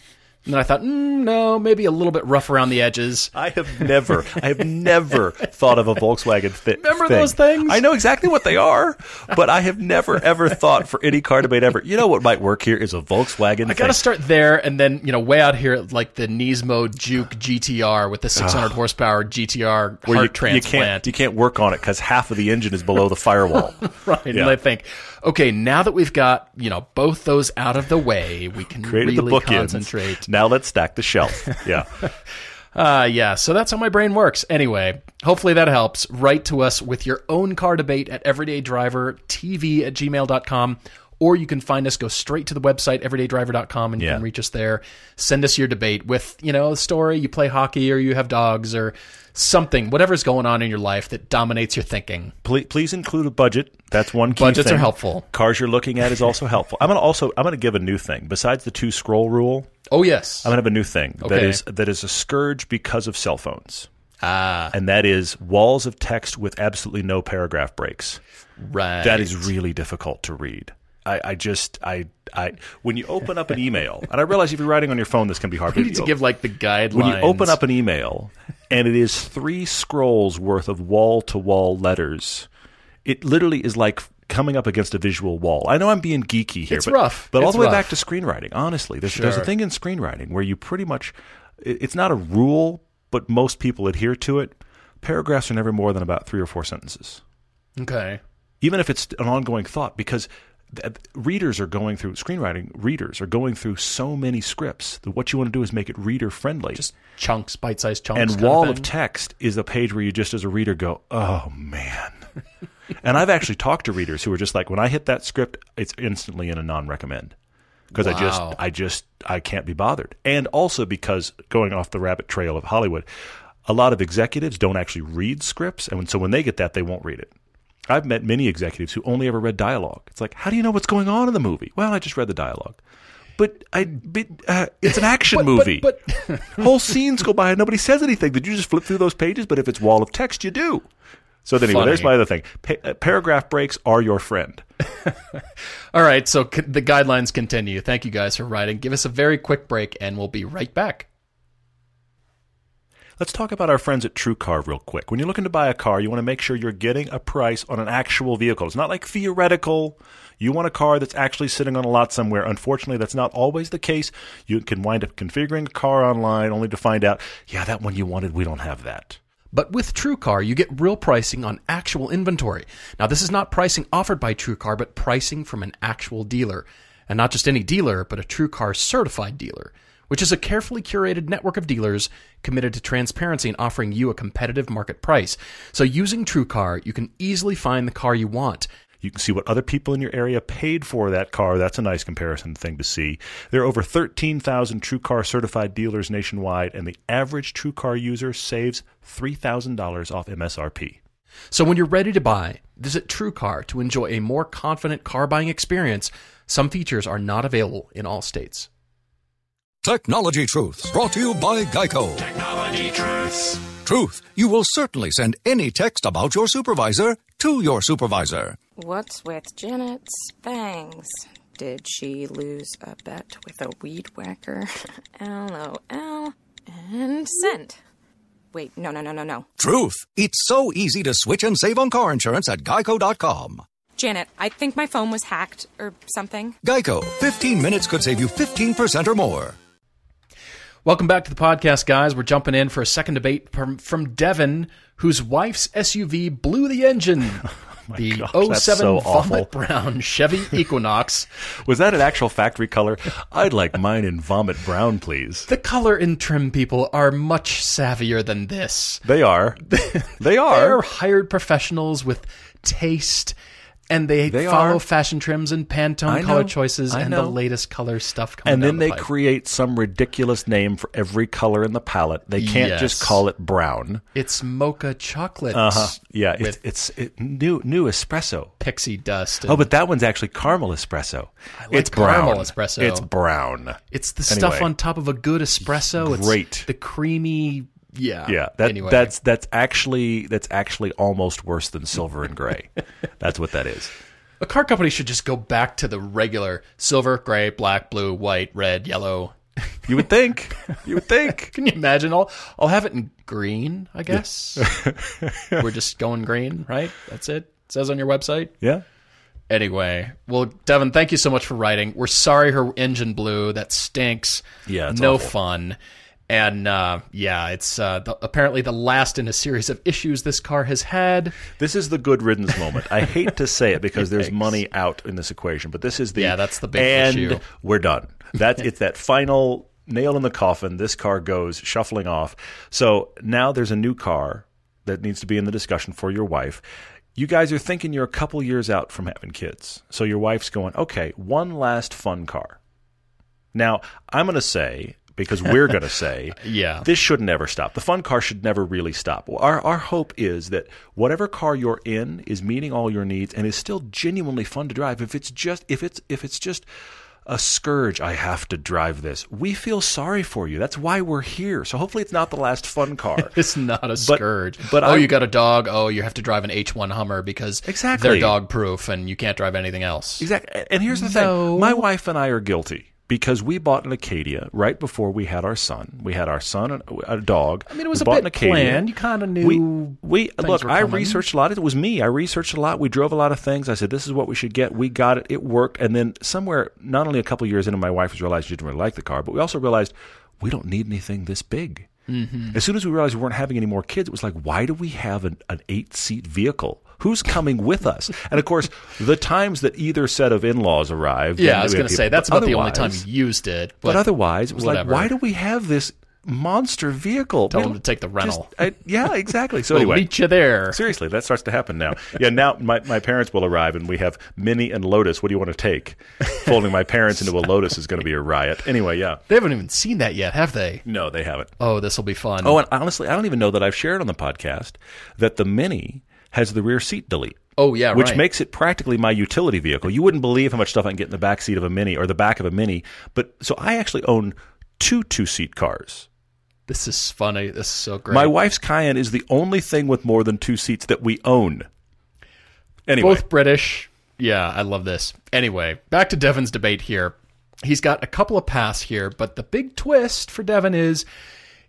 And then I thought, mm, no, maybe a little bit rough around the edges. I have never, I have never thought of a Volkswagen fit. Remember thing. those things? I know exactly what they are, but I have never ever thought for any car debate ever. You know what might work here is a Volkswagen. I got to start there, and then you know, way out here, like the Nismo Juke GTR with the 600 horsepower GTR where heart you, you transplant. can't you can't work on it because half of the engine is below the firewall. right, Yeah. and I think, okay, now that we've got you know both those out of the way, we can Created really the bookends. concentrate. Now let's stack the shelf. Yeah. Uh, yeah, so that's how my brain works. Anyway, hopefully that helps. Write to us with your own car debate at everydaydrivertv at gmail.com. Or you can find us, go straight to the website, everydaydriver.com, and you Yeah. can reach us there. Send us your debate with, you know, a story, you play hockey or you have dogs or something, whatever's going on in your life that dominates your thinking. please, please include a budget. That's one key Budgets thing. are helpful. Cars you're looking at is also helpful. I'm gonna also I'm gonna give a new thing besides the two scroll rule. Oh, yes. I'm gonna have a new thing that Okay. is that is a scourge because of cell phones, Ah, and that is walls of text with absolutely no paragraph breaks. right. That is really difficult to read. I, I just I I when you open up an email, and I realize if you're writing on your phone, this can be hard. We but need to give, like, the guidelines. when you open up an email and it is three scrolls worth of wall to wall letters, it literally is like coming up against a visual wall. I know I'm being geeky here, It's but, rough. but all the way rough. back to screenwriting, honestly, there's, there's a thing in screenwriting where you pretty much, it's not a rule, but most people adhere to it. Paragraphs are never more than about three or four sentences Okay. even if it's an ongoing thought, because readers are going through screenwriting. Readers are going through so many scripts that what you want to do is make it reader friendly. Just chunks, bite sized chunks. and wall of, of text is a page where you just, as a reader, go, "Oh man." and I've actually talked to readers who are just like, when I hit that script, it's instantly in a non-recommend because I just, I just, I can't be bothered. And also because going off the rabbit trail of Hollywood, a lot of executives don't actually read scripts, and so when they get that, they won't read it. I've met many executives who only ever read dialogue. It's like, how do you know what's going on in the movie? Well, I just read the dialogue. But I, but, uh, it's an action But- but- movie. but- Whole scenes go by and nobody says anything. Did you just flip through those pages? But if it's wall of text, you do. So anyway, Funny. there's my other thing. Pa- uh, paragraph breaks are your friend. All right, so c- the guidelines continue. Thank you guys for writing. Give us a very quick break, and we'll be right back. Let's talk about our friends at TrueCar real quick. When you're looking to buy a car, you want to make sure you're getting a price on an actual vehicle. It's not like theoretical. You want a car that's actually sitting on a lot somewhere. Unfortunately, that's not always the case. You can wind up configuring a car online only to find out, yeah, that one you wanted, we don't have that. But with TrueCar, you get real pricing on actual inventory. Now, this is not pricing offered by TrueCar, but pricing from an actual dealer. And not just any dealer, but a TrueCar certified dealer, which is a carefully curated network of dealers committed to transparency and offering you a competitive market price. So using TrueCar, you can easily find the car you want. You can see what other people in your area paid for that car. That's a nice comparison thing to see. There are over 13,000 TrueCar certified dealers nationwide, and the average TrueCar user saves $3,000 off MSRP. So when you're ready to buy, visit TrueCar to enjoy a more confident car buying experience. Some features are not available in all states. Technology Truths, brought to you by Geico. Technology Truths. Truth, you will certainly send any text about your supervisor to your supervisor. What's with Janet's bangs? Did she lose a bet with a weed whacker? LOL. And sent. Wait, no, no, no, no, no. Truth, it's so easy to switch and save on car insurance at geico.com. Janet, I think my phone was hacked or something. Geico, 15 minutes could save you 15% or more. Welcome back to the podcast, guys. We're jumping in for a second debate from, from Devin, whose wife's SUV blew the engine. Oh the gosh, 07 so awful. Vomit Brown Chevy Equinox. Was that an actual factory color? I'd like mine in vomit brown, please. the color and trim people are much savvier than this. They are. They are. They're are. hired professionals with taste. And they, They follow are. fashion trims and Pantone color choices I and know. the latest color stuff coming And then the they pipe. create some ridiculous name for every color in the palette. They can't Yes. just call it brown. It's mocha chocolate Uh-huh. Yeah, it's it's it, new new espresso. pixie dust. Oh, but that one's actually caramel espresso. like it's brown. espresso. It's brown. It's the stuff on top of a good espresso. Great. It's the creamy. Yeah. Yeah, that anyway. that's that's actually that's actually almost worse than silver and gray. that's what that is. a car company should just go back to the regular silver, gray, black, blue, white, red, yellow. You would think. You would think. Can you imagine? I'll I'll have it in green. I guess we're just going green, right? That's it. it. Says on your website. Yeah. Anyway, well, Devin, thank you so much for writing. We're sorry her engine blew. That stinks. Yeah, no awful. fun. And uh, yeah, it's uh, the, apparently the last in a series of issues this car has had. This is the good riddance moment. I hate to say it because there's money out in this equation, but this is the Yeah, that's the big and issue. we're done. That it's that final nail in the coffin. This car goes shuffling off. So now there's a new car that needs to be in the discussion for your wife. You guys are thinking you're a couple years out from having kids. So your wife's going, okay, one last fun car. Now, I'm going to say, because we're going to say, Yeah. this should never stop. The fun car should never really stop. Our, our hope is that whatever car you're in is meeting all your needs and is still genuinely fun to drive. If it's just, if it's, if it's just, a scourge. I have to drive this. We feel sorry for you. That's why we're here. So hopefully it's not the last fun car. It's not a scourge. but oh, I- you got a dog. Oh, you have to drive an H1 Hummer because Exactly. they're dog proof and you can't drive anything else. Exactly. And here's the No. thing my wife and I are guilty because we bought an Acadia right before we had our son. We had our son and a dog. I mean, it was we a bit an Acadia. planned. You kind of knew. We, we look. I researched a lot. It was me. I researched a lot. We drove a lot of things. I said, "This is what we should get." We got it. It worked. And then somewhere, not only a couple years into, my wife was realized she didn't really like the car, but we also realized we don't need anything this big. Mm-hmm. As soon as we realized we weren't having any more kids, it was like, why do we have an, an eight seat vehicle? Who's coming with us? And of course, the times that either set of in laws arrived. yeah, I was going to say that's but about the only time you used it. But otherwise, it was whatever. like, why do we have this monster vehicle. Tell him to take the just- rental. I- yeah, exactly. So We'll anyway, meet you there. Seriously, that starts to happen now. Yeah, now my, my parents will arrive and we have Mini and Lotus. What do you want to take? Folding my parents into a Lotus is going to be a riot. Anyway, yeah. They haven't even seen that yet, have they? No, they haven't. Oh, this will be fun. Oh, and honestly, I don't even know that I've shared on the podcast that the Mini has the rear seat delete. Oh, yeah, which right. makes it practically my utility vehicle. You wouldn't believe how much stuff I can get in the back seat of a Mini or the back of a Mini. But so I actually own two two seat cars. this is funny. This is so great. My wife's Cayenne is the only thing with more than two seats that we own. Anyway, Both British. Yeah, I love this. Anyway, back to Devin's debate here. He's got a couple of paths here, but the big twist for Devin is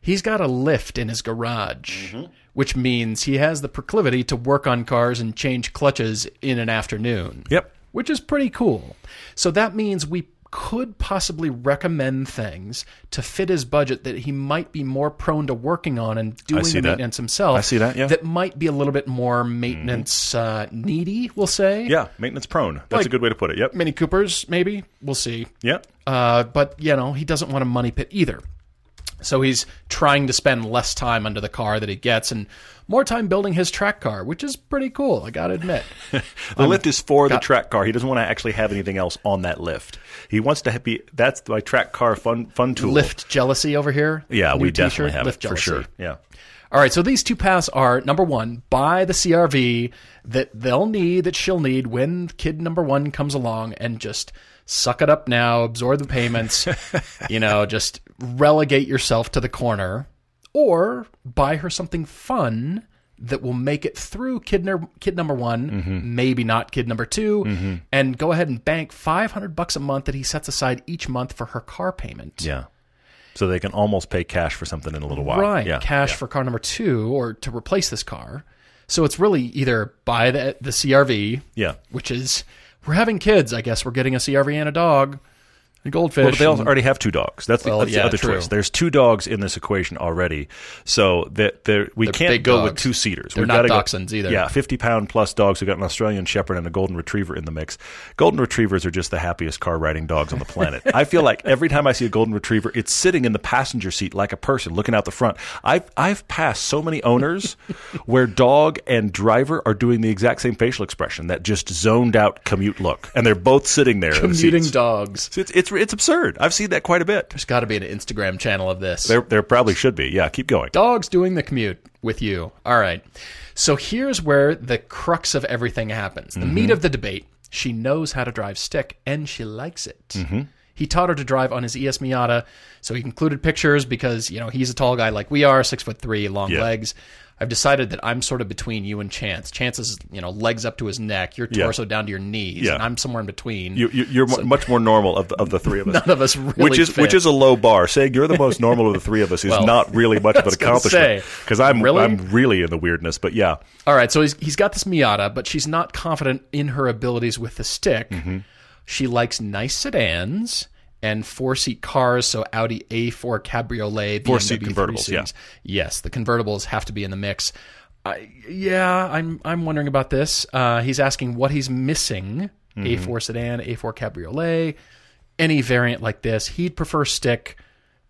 he's got a lift in his garage, mm-hmm. Which means he has the proclivity to work on cars and change clutches in an afternoon. Yep. Which is pretty cool. So that means we could possibly recommend things to fit his budget that he might be more prone to working on and doing the that. maintenance himself. I see that, yeah. That might be a little bit more maintenance uh, needy, we'll say. yeah, maintenance prone. That's Like- a good way to put it. Yep. Mini Coopers, maybe. We'll see. Yep. Uh, but, you know, he doesn't want a money pit either. So he's trying to spend less time under the car that he gets and more time building his track car, which is pretty cool, I gotta admit. The lift is for the track car. He doesn't want to actually have anything else on that lift. He wants to be. That's my track car fun fun tool. Lift jealousy over here. Yeah, New we t-shirt, definitely have Lift it for jealousy. sure. Yeah. All right, so these two paths are number one, buy the CRV that they'll need, that she'll need when kid number one comes along, and just suck it up now, absorb the payments, you know, just relegate yourself to the corner, or buy her something fun that will make it through kid, ner- kid number one, Mm-hmm. maybe not kid number 2 and go ahead and bank 500 bucks a month that he sets aside each month for her car payment. Yeah. So they can almost pay cash for something in a little while. Right. Yeah. Cash yeah. for car number two or to replace this car. So it's really either buy the the CRV, Yeah. which is we're having kids. I guess we're getting a Sierra and a dog, a goldfish. Well, but they also and- already have two dogs. That's the, Well, that's yeah, the other true. twist. There's two dogs in this equation already, so that there we They're can't big go with two seaters. They're We've not gotta go- either. Yeah, 50 pound plus dogs. We've got an Australian Shepherd and a Golden Retriever in the mix. Golden Retrievers are just the happiest car riding dogs on the planet. I feel like every time I see a Golden Retriever, it's sitting in the passenger seat like a person looking out the front. I've I've passed so many owners where dog and driver are doing the exact same facial expression, that just zoned out commute look, and they're both sitting there in the commuting seats. dogs. It's, it's it's absurd. I've seen that quite a bit. There's got to be an Instagram channel of this. There there probably should be. Yeah, keep going. Dogs doing the commute with you. All right. So here's where the crux of everything happens. The meat mm-hmm. of the debate. She knows how to drive stick and she likes it. Mm-hmm. He taught her to drive on his ES Miata, so he included pictures because you know he's a tall guy like we are, six foot three, long Yeah. legs. I've decided that I'm sort of between you and Chance. Chance is you know legs up to his neck, your Yeah. torso down to your knees, Yeah. and I'm somewhere in between. You, you, you're mu much more normal of the, of the three of us. None of us really which is fit. which is a low bar. Saying you're the most normal of the three of us is Well, not really much of an accomplishment. Because I'm really? I'm really in the weirdness. But yeah, All right, so he's, he's got this Miata, but she's not confident in her abilities with the stick. Mm-hmm. She likes nice sedans and four seat cars, so Audi A4 Cabriolet, Four-seat BMW convertibles, yeah. Yes, the convertibles have to be in the mix. I, yeah, I'm I'm wondering about this. Uh, he's asking what he's missing: Mm-hmm. A4 sedan, A4 Cabriolet, any variant like this. He'd prefer stick.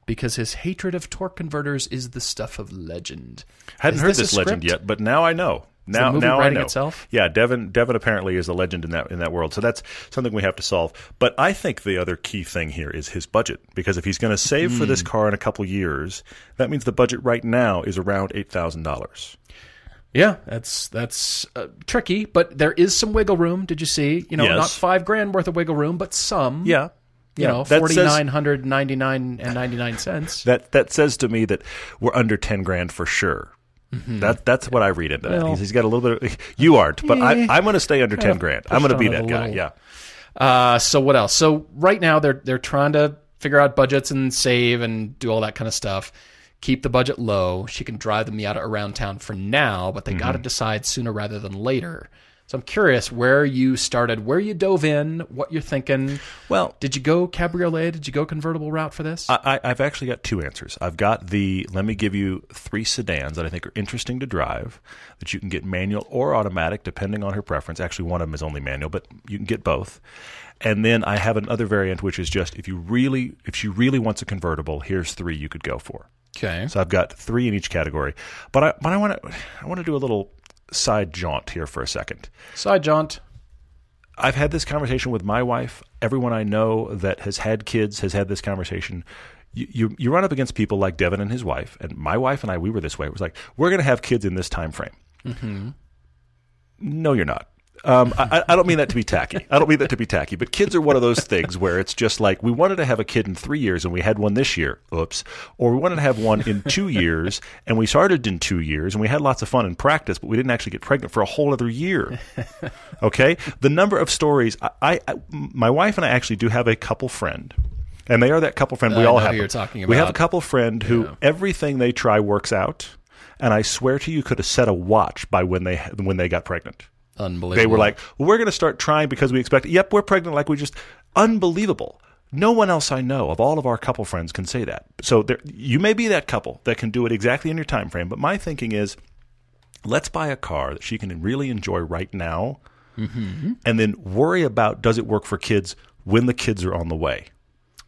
Because his hatred of torque converters is the stuff of legend. hadn't Is heard this this, legend yet, but now I know. Now, now I know. itself? Yeah, Devin. Devin apparently is a legend in that in that world. So that's something we have to solve. But I think the other key thing here is his budget. Because if he's going to save for Hmm. this car in a couple years, that means the budget right now is around eight thousand dollars. Yeah, that's that's uh, tricky, but there is some wiggle room. Did you see? You know, Yes. not five grand worth of wiggle room, but some. Yeah, you yeah. know, forty nine hundred ninety nine and ninety nine cents. That that says to me that we're under ten grand for sure. That that's what I read into that. Mm-hmm. He's, he's got a little bit. Of, you aren't, but I, Eh. I'm going to stay under ten grand. I'm going to be that guy. little. Yeah. Uh, so what else? So right now they're they're trying to figure out budgets and save and do all that kind of stuff. Keep the budget low. She can drive the Miata around town for now, but they got to decide sooner rather than later. So I'm curious where you started, where you dove in, what you're thinking. Well, Did you go cabriolet? Did you go convertible route for this? I, I've actually got two answers. I've got the let me give you three sedans that I think are interesting to drive that you can get manual or automatic depending on her preference. Actually, one of them is only manual, but you can get both. And then I have another variant which is just if you really if she really wants a convertible, here's three you could go for. Okay. So I've got three in each category. But I but I want to I want to do a little side jaunt here for a second. Side jaunt. I've had this conversation with my wife. Everyone I know that has had kids has had this conversation. You, you, you run up against people like Devin and his wife, and my wife and I, we were this way. It was like, we're going to have kids in this time frame. Mm-hmm. No, you're not. Um, I, I don't mean that to be tacky. I don't mean that to be tacky. But kids are one of those things where it's just like we wanted to have a kid in three years and we had one this year. Oops. Or we wanted to have one in two years and we started in two years and we had lots of fun in practice, but we didn't actually get pregnant for a whole other year. Okay. The number of stories. I, I, my wife and I actually do have a couple friend. And they are that couple friend we I all have. you're talking We have a couple friend who Yeah. everything they try works out, and I swear to you, could have set a watch by when they when they got pregnant. Unbelievable. They were like, we're going to start trying because we expect. Yep, we're pregnant. Like we just unbelievable. No one else I know of all of our couple friends can say that. So there, you may be that couple that can do it exactly in your time frame. But my thinking is, let's buy a car that she can really enjoy right now, Mm-hmm. and then worry about does it work for kids when the kids are on the way.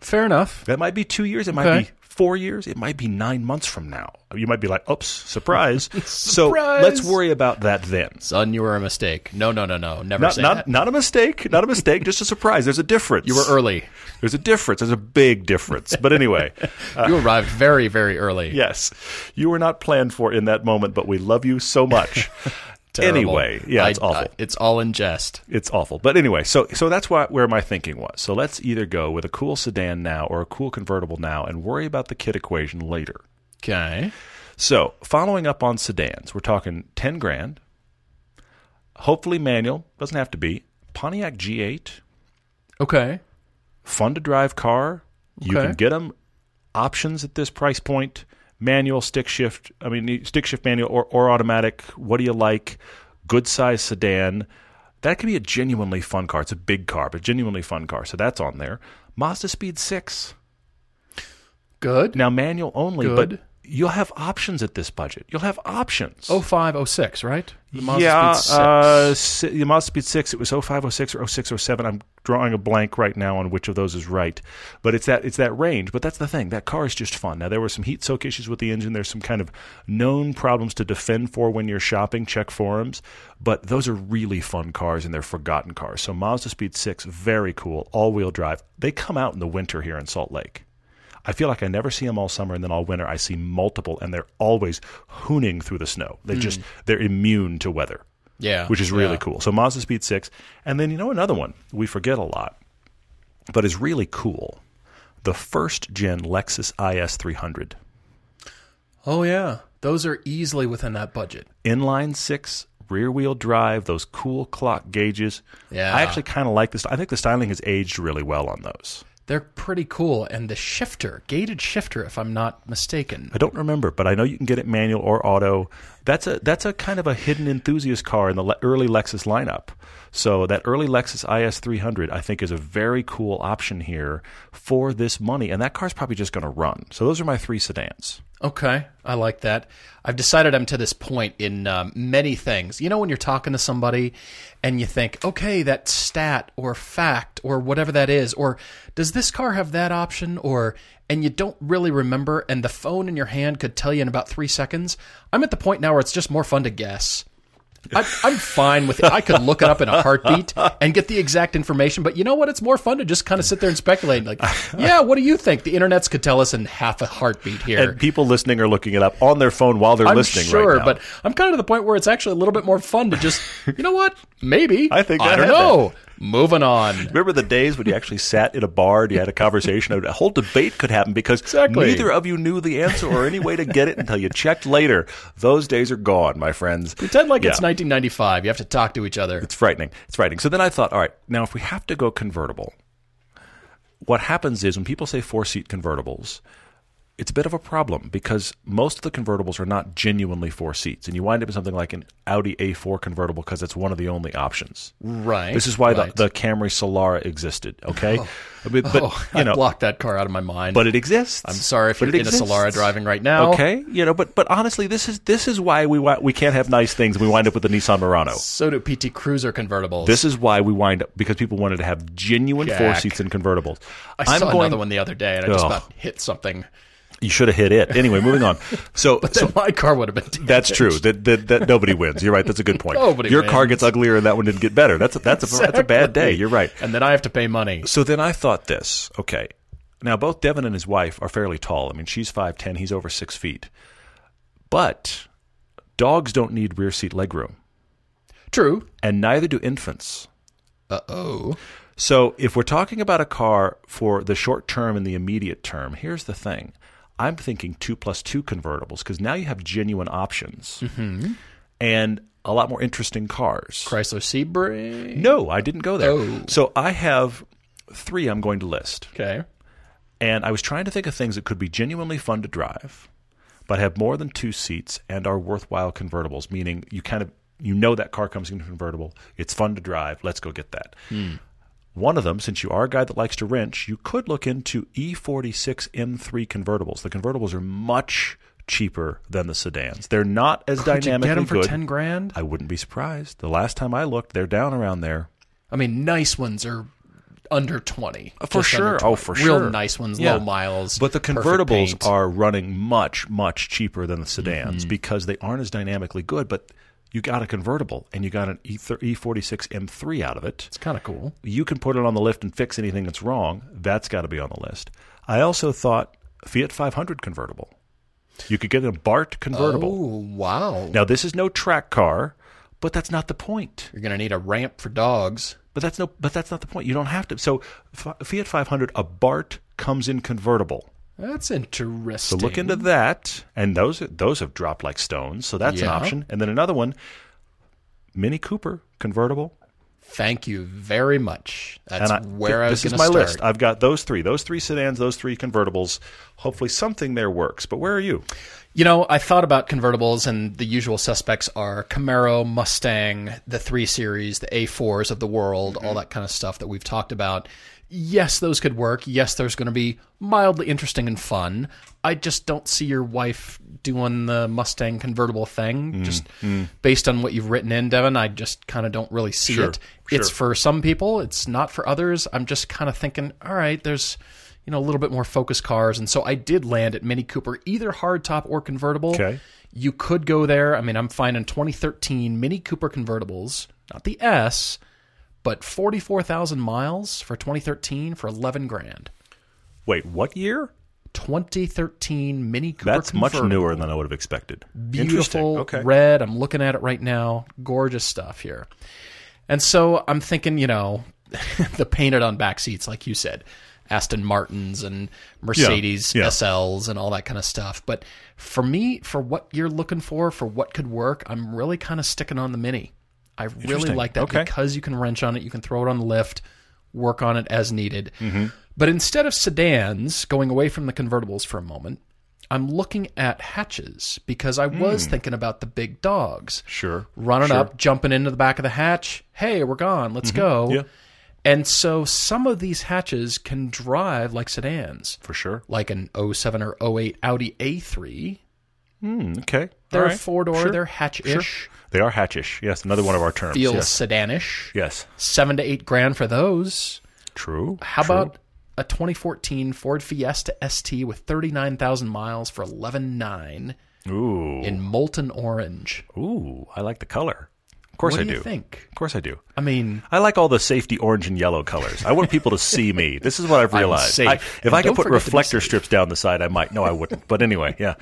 Fair enough. That might be two years. It might Okay. be four years. It might be nine months from now. You might be like, oops, surprise. So let's worry about that then. Son, you were a mistake. No, no, no, no. Never Not, say not, that. not a mistake. Not a mistake. just a surprise. There's a difference. You were early. There's a difference. There's a big difference. But anyway, you arrived very, very early. yes, you were not planned for in that moment, but we love you so much. Terrible. Anyway, yeah, it's I- awful. I- it's all in jest. It's awful. But anyway, so so that's why, where my thinking was. So let's either go with a cool sedan now or a cool convertible now and worry about the kit equation later. Okay. So, following up on sedans, we're talking 10 grand. Hopefully manual, doesn't have to be. Pontiac G8, Okay. fun to drive car. You Okay. can get them options at this price point. Manual, stick shift, I mean stick shift manual or, or automatic. What do you like? Good size sedan. That could be a genuinely fun car. It's a big car, but genuinely fun car. So that's on there. Mazda Speed 6. Good. Now manual only, Good. but you'll have options at this budget. You'll have options. Oh five, oh six, right? The Mazda yeah, Speed 6. Uh, si- the Mazda Speed 6, it was 0506 or 0607. I'm drawing a blank right now on which of those is right. But it's that it's that range. But that's the thing. That car is just fun. Now, there were some heat soak issues with the engine. There's some kind of known problems to defend for when you're shopping. Check forums. But those are really fun cars, and they're forgotten cars. So Mazda Speed 6, very cool. All-wheel drive. They come out in the winter here in Salt Lake. I feel like I never see them all summer, and then all winter I see multiple, and they're always hooning through the snow. They just hmm. they're immune to weather, yeah. which is really yeah. cool. So Mazda Speed Six, and then you know another one we forget a lot, but is really cool. The first gen Lexus IS 300 Oh yeah. Those are easily within that budget. inline six. Rear wheel drive, those cool clock gauges. Yeah. I actually kind of like this. I think the styling has aged really well on those. They're pretty cool. And the shifter, gated shifter, if I'm not mistaken. I don't remember, but I know you can get it manual or auto. That's a that's a kind of a hidden enthusiast car in the le- early Lexus lineup. So that early Lexus IS 300, I think, is a very cool option here for this money, and that car's probably just going to run. So those are my three sedans. Okay, I like that. I've decided I'm to this point in um, many things. You know, when you're talking to somebody and you think, okay, that stat or fact or whatever that is, or does this car have that option, or and you don't really remember, and the phone in your hand could tell you in about three seconds. I'm at the point now where it's just more fun to guess. I, I'm fine with it. I could look it up in a heartbeat and get the exact information. But you know what? It's more fun to just kind of sit there and speculate. Like, yeah, what do you think? The internets could tell us in half a heartbeat here. And people listening are looking it up on their phone while they're I'm listening sure, right now. but I'm kind of to the point where it's actually a little bit more fun to just, you know what? Maybe. I think I I don't know. Moving on. Remember the days when you actually sat in a bar and you had a conversation? A whole debate could happen because Exactly. neither of you knew the answer or any way to get it until you checked later. Those days are gone, my friends. Pretend like Yeah. it's 1995. You have to talk to each other. It's frightening. It's frightening. So then I thought, all right, now if we have to go convertible, what happens is when people say four seat convertibles, it's a bit of a problem because most of the convertibles are not genuinely four seats, and you wind up with something like an Audi A4 convertible because it's one of the only options. Right. This is why right. the, the Camry Solara existed. Okay, oh. but, but, oh, you I know, blocked that car out of my mind. but it exists. I'm sorry if But you're in a. Solara driving right now. Okay, you know, but but honestly, this is this is why we we can't have nice things. We wind up with the Nissan Murano. So do PT Cruiser convertibles. This is why we wind up because people wanted to have genuine four seats in convertibles. I am saw going, another one the other day and I just Ugh. about hit something. You should have hit it. Anyway, moving on. So, so my car would have been. Damaged. that's true. That, that that nobody wins. You're right. That's a good point. Nobody Your car gets uglier, and that one didn't get better. That's a, that's a that's a bad day. You're right. And then I have to pay money. So then I thought this. Okay, now both Devin and his wife are fairly tall. I mean, she's five ten. He's over six feet. But dogs don't need rear seat legroom, True. and neither do infants. Uh oh. So if we're talking about a car for the short term and the immediate term, here's the thing. I'm thinking two plus two convertibles because now you have genuine options mm-hmm. and a lot more interesting cars. Chrysler Sebring. No, I didn't go there. Oh. So I have three I'm going to list. Okay. And I was trying to think of things that could be genuinely fun to drive, but have more than two seats and are worthwhile convertibles, meaning you kind of you know that car comes in a convertible. It's fun to drive. Let's go get that. Hmm. One of them, since you are a guy that likes to wrench, you could look into E E46 M3 convertibles. The convertibles are much cheaper than the sedans. They're not as Could you dynamically get them for good. ten grand? I wouldn't be surprised. The last time I looked, they're down around there. I mean, nice ones are under twenty. For sure. under Oh, for Real sure. Real nice ones, Yeah. low miles. But the convertibles are running much, much cheaper than the Mm-hmm. sedans because they aren't as dynamically good. But you got a convertible and you got an E E46 M3 out of it. It's kind of cool. You can put it on the lift and fix anything that's wrong. That's got to be on the list. I also thought Fiat 500 convertible. You could get Abarth convertible. Oh wow! Now this is no track car, but that's not the point. You're gonna need a ramp for dogs. But that's no. But that's not the point. You don't have to. So F- Fiat 500, Abarth comes in convertible. That's interesting. So look into that, and those those have dropped like stones. So that's an option. And then another one, Mini Cooper convertible. Thank you very much. That's I, where I was this is my start. list. I've got those three, those three sedans, those three convertibles. Hopefully, something there works. But where are you? You know, I thought about convertibles, and the usual suspects are Camaro, Mustang, the 3 Series, the A4s of the world, Mm-hmm. all that kind of stuff that we've talked about. Yes, those could work. Yes, there's going to be mildly interesting and fun. I just don't see your wife doing the Mustang convertible thing. Mm, Just based on what you've written in, Devin, I just kind of don't really see Sure, it. It's for some people, it's not for others. I'm just kind of thinking, all right, there's you know a little bit more focused cars, and so I did land at Mini Cooper, either hardtop or convertible. Okay. You could go there. I mean, I'm finding 2013 Mini Cooper convertibles, not the S, but 44,000 miles for 2013 for 11 grand. Wait, what year? 2013 Mini Cooper That's much newer than I would have expected. Beautiful Okay. red. I'm looking at it right now. Gorgeous stuff here. And so I'm thinking, you know, the painted on back seats, like you said, Aston Martins and Mercedes yeah. SLs and all that kind of stuff. But for me, for what you're looking for, for what could work, I'm really kind of sticking on the Mini. I really like that Okay. because you can wrench on it, you can throw it on the lift, work on it as needed. Mm-hmm. But instead of sedans, going away from the convertibles for a moment, I'm looking at hatches because I was thinking about the big dogs. Hmm. Sure. Running Sure. up, jumping into the back of the hatch. Hey, we're gone. Let's go. Mm-hmm. Yeah. And so some of these hatches can drive like sedans, For sure. like an 07 or 08 Audi A3. Hmm, okay. They're right. four door, Sure. they're hatch-ish, Sure. They are hatchish. Yes, another one of our terms. feels yes. sedanish. yes. Seven to eight grand for those. True. How True. about a 2014 Ford Fiesta ST with 39,000 miles for 11.9 Ooh. in molten orange? Ooh, I like the color. Of course what I do think? Of course I do. I mean, I like all the safety orange and yellow colors. I want people to see me. This is what I've realized. I, if And I could put forget to be reflector strips down the side, I might. No, I wouldn't. But anyway, yeah.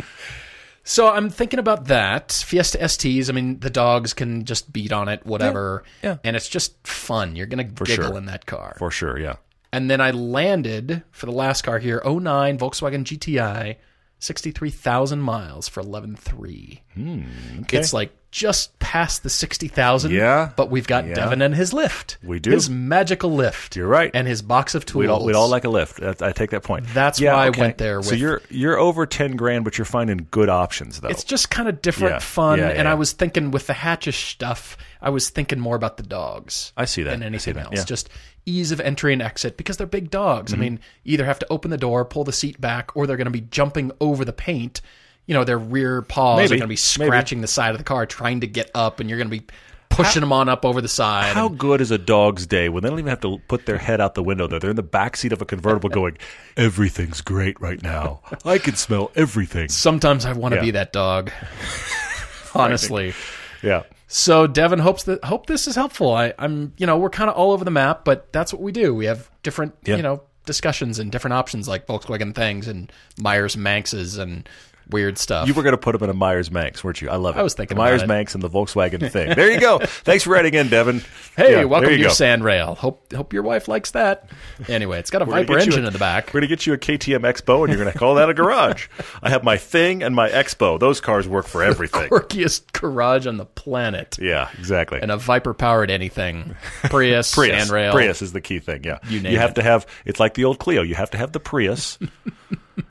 So I'm thinking about that. Fiesta STs, I mean, the dogs can just beat on it, whatever. Yeah. And it's just fun. You're going to giggle sure. in that car. For sure, yeah. And then I landed for the last car here, 09 Volkswagen GTI, 63,000 miles for 11.3. Hmm, Okay. It's like just past the 60,000. Yeah. But we've got Yeah. Devin and his lift. We do. His magical lift. You're right. And his box of tools. We'd all, we'd all like a lift. I take that point. That's Yeah, why I went there So you're you're over ten grand, but you're finding good options though. It's just kind of different Yeah. fun. And. I was thinking with the hatchish stuff, I was thinking more about the dogs. I see that. Than anything else. Mm-hmm. Just ease of entry and exit because they're big dogs. I mean, either have to open the door, pull the seat back, or they're going to be jumping over the paint. You know, their rear paws Maybe. are going to be Maybe. scratching the side of the car trying to get up, and you're going to be pushing them on up over the side. How and- good is a dog's day when they don't even have to put their head out the window there? They're in the back seat of a convertible going, everything's great right now. I can smell everything. sometimes I want to Yeah. be that dog. Honestly. Yeah. So Devin hopes that hope this is helpful. I, I'm you know we're kind of all over the map, but that's what we do. We have different Yeah. you know discussions and different options like Volkswagen things and Meyers Manxes and weird stuff. You were going to put them in a Meyers Manx, weren't you? I love it. I was thinking the Meyers. Manx and the Volkswagen thing. There you go. Thanks for writing in, Devin. hey, Yeah, welcome to your go. Sandrail. Hope hope your wife likes that. Anyway, it's got a Viper engine a- in the back. We're going to get you a KTM X-Bow, and you're going to call that a garage. I have my thing and my X-Bow. Those cars work for everything. Quirkiest garage on the planet. Yeah, exactly. And a Viper powered anything. Prius, Prius. Sandrail. Prius is the key thing. Yeah, You name have it. to have. It's like the old Clio. You have to have the Prius.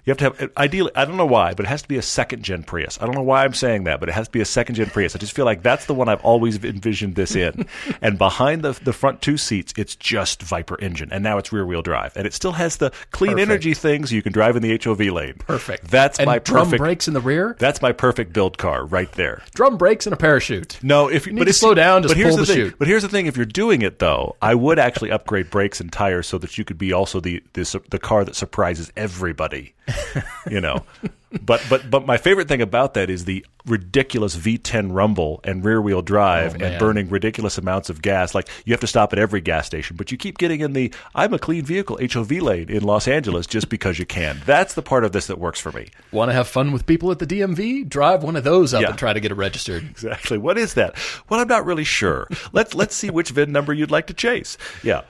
You have to have. Ideally, I don't know why, but it has to be a second gen Prius. I don't know why I'm saying that, but it has to be a second gen Prius. I just feel like that's the one I've always envisioned this in. and behind the the front two seats, it's just Viper engine, and now it's rear wheel drive, and it still has the clean Perfect. energy things so you can drive in the HOV lane. Perfect. That's and my drum perfect. brakes in the rear. That's my perfect build car right there. Drum brakes and a parachute. No, if need but to slow down, just but here's pull the the thing. chute. But here's the thing: if you're doing it though, I would actually upgrade brakes and tires so that you could be also the the, the car that surprises everybody. you know, but but but my favorite thing about that is the ridiculous V10 rumble and rear wheel drive Oh, and burning ridiculous amounts of gas. Like you have to stop at every gas station, but you keep getting in the I'm a clean vehicle HOV lane in Los Angeles just because you can. That's the part of this that works for me. Want to have fun with people at the DMV? Drive one of those up Yeah. and try to get it registered. Exactly. What is that? Well, I'm not really sure. Let's let's see which VIN number you'd like to chase. Yeah.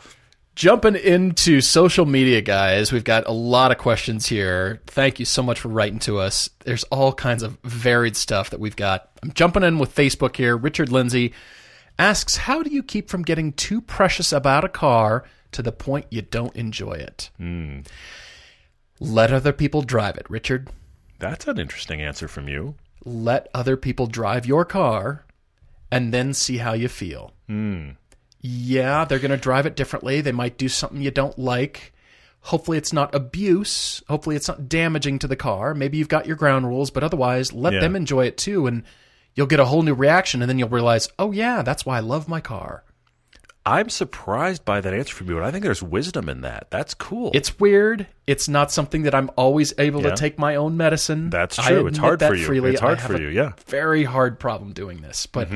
Jumping into social media, guys, we've got a lot of questions here. Thank you so much for writing to us. There's all kinds of varied stuff that we've got. I'm jumping in with Facebook here. Richard Lindsay asks, How do you keep from getting too precious about a car to the point you don't enjoy it? Hmm. Let other people drive it, Richard. That's an interesting answer from you. let other people drive your car and then see how you feel. Hmm. Yeah, they're going to drive it differently. They might do something you don't like. Hopefully, it's not abuse. Hopefully, it's not damaging to the car. Maybe you've got your ground rules, but otherwise, let Yeah. them enjoy it too. And you'll get a whole new reaction. And then you'll realize, oh, yeah, that's why I love my car. I'm surprised by that answer from you, and I think there's wisdom in that. That's cool. It's weird. It's not something that I'm always able Yeah. to take my own medicine. That's true. It's hard for you. Freely. It's hard for you, yeah. Mm-hmm. Very hard problem doing this, but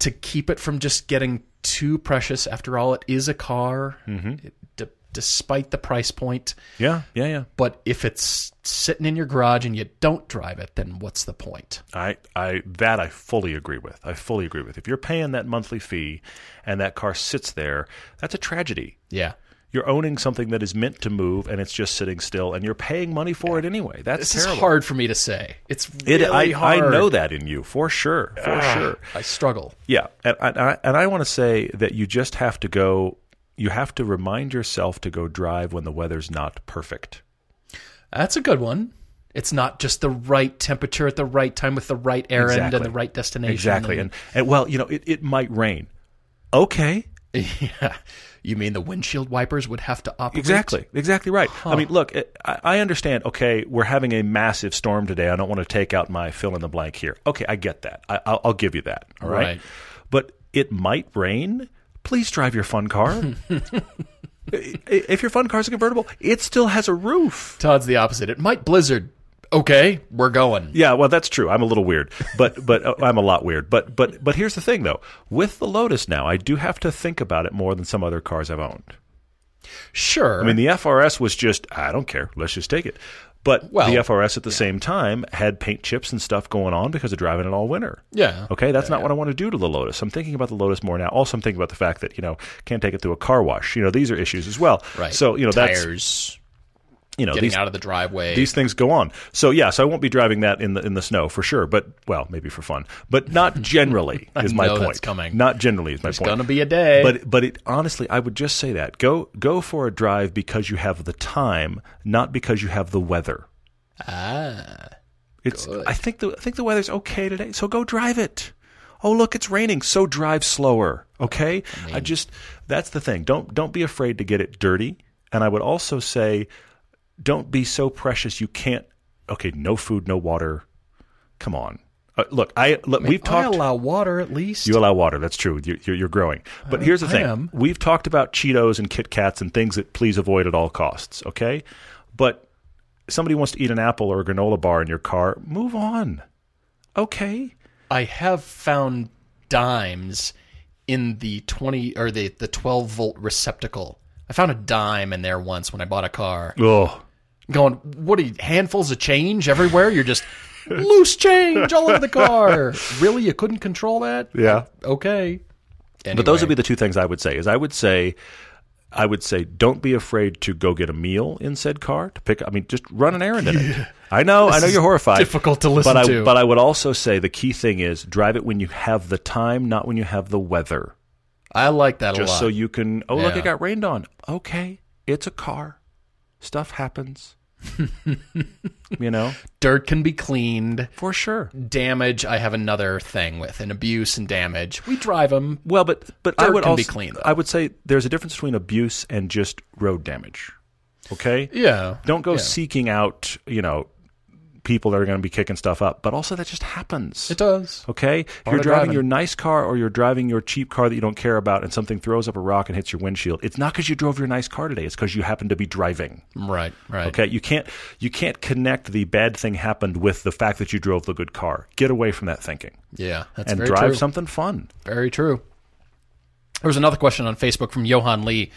to keep it from just getting too precious. After all, it is a car, Mm-hmm. it- d- despite the price point. yeah, yeah, yeah. But if it's sitting in your garage and you don't drive it, then what's the point? I, I, that I fully agree with. I fully agree with. If you're paying that monthly fee and that car sits there, that's a tragedy. Yeah. You're owning something that is meant to move and it's just sitting still, and you're paying money for it anyway. That's This terrible. hard for me to say. It's It, really I, hard. I know that in you for sure, for ah, sure. I struggle. Yeah, and and I, and I want to say that you just have to go. You have to remind yourself to go drive when the weather's not perfect. That's a good one. It's not just the right temperature at the right time with the right errand Exactly. and the right destination. Exactly, and and well, you know, it, it might rain. Okay, yeah, you mean the windshield wipers would have to operate exactly, exactly right. I mean, look, I, I understand. Okay, we're having a massive storm today. I don't want to take out my fill in the blank here. Okay, I get that. I, I'll, I'll give you that. All right? Right. but it might rain. Please drive your fun car. If your fun car's a convertible, it still has a roof. Todd's the opposite. It might blizzard. Okay, we're going. Yeah, well, that's true. I'm a little weird, but but uh, I'm a lot weird. But but but here's the thing, though. With the Lotus now, I do have to think about it more than some other cars I've owned. Sure. I mean, the FRS was just I don't care. Let's just take it. But Well, the FRS at the same time had paint chips and stuff going on because of driving it all winter. yeah. Okay, that's not what I want to do to the Lotus. I'm thinking about the Lotus more now. Also, I'm thinking about the fact that you know can't take it through a car wash. You know, these are issues as well. Right. So you know that's tires you know getting these out of the driveway. these things go on. So yes, I won't be driving that in the in the snow for sure. But well, maybe for fun, but not generally is my point. coming. Not generally is my There's point. It's gonna be a day. But but it, honestly, I would just say that go go for a drive because you have the time, not because you have the weather. ah, It's I think the I think the weather's okay today, so go drive it. Oh look, it's raining, so drive slower. Okay? I, just that's the thing. Don't don't be afraid to get it dirty. And I would also say don't be so precious you can't okay, no food, no water. Come on. Uh, look, I look, we've talked. I allow water at least. You allow water. That's true. You're, you're, you're growing. But here's the I thing: am. we've talked about Cheetos and Kit Kats and things that please avoid at all costs. Okay, but somebody wants to eat an apple or a granola bar in your car. Move on. Okay. I have found dimes in the 20 or the, the 12 volt receptacle. I found a dime in there once when I bought a car. Oh, Going, what are you, handfuls of change everywhere? You're just loose change all over the car. Really? You couldn't control that? yeah. Okay. But those would be the two things I would say. Is I would say, I would say, don't be afraid to go get a meal in said car to pick. I mean, just run an errand in it. I know, I know you're horrified. difficult to listen but I, to. But I would also say the key thing is drive it when you have the time, not when you have the weather. I like that a Just so you can. Oh, look, it got rained on. Okay, it's a car. Stuff happens. you know, Dirt can be cleaned. for sure. Damage, I have another thing with. And abuse and damage. We drive them. Well, but but I would can be also, clean, though. I would say there's a difference between abuse and just road damage. Okay. Yeah. Don't go Yeah. seeking out, you know, people that are going to be kicking stuff up. But also, that just happens. It does. Okay, Part you're driving driving. your nice car or you're driving your cheap car that you don't care about, and something throws up a rock and hits your windshield. It's not because you drove your nice car today. It's because you happen to be driving. Right, right. Okay, you can't you can't connect the bad thing happened with the fact that you drove the good car. Get away from that thinking Yeah, that's and very drive true. something fun. Very true. There was another question on Facebook from Johan Lee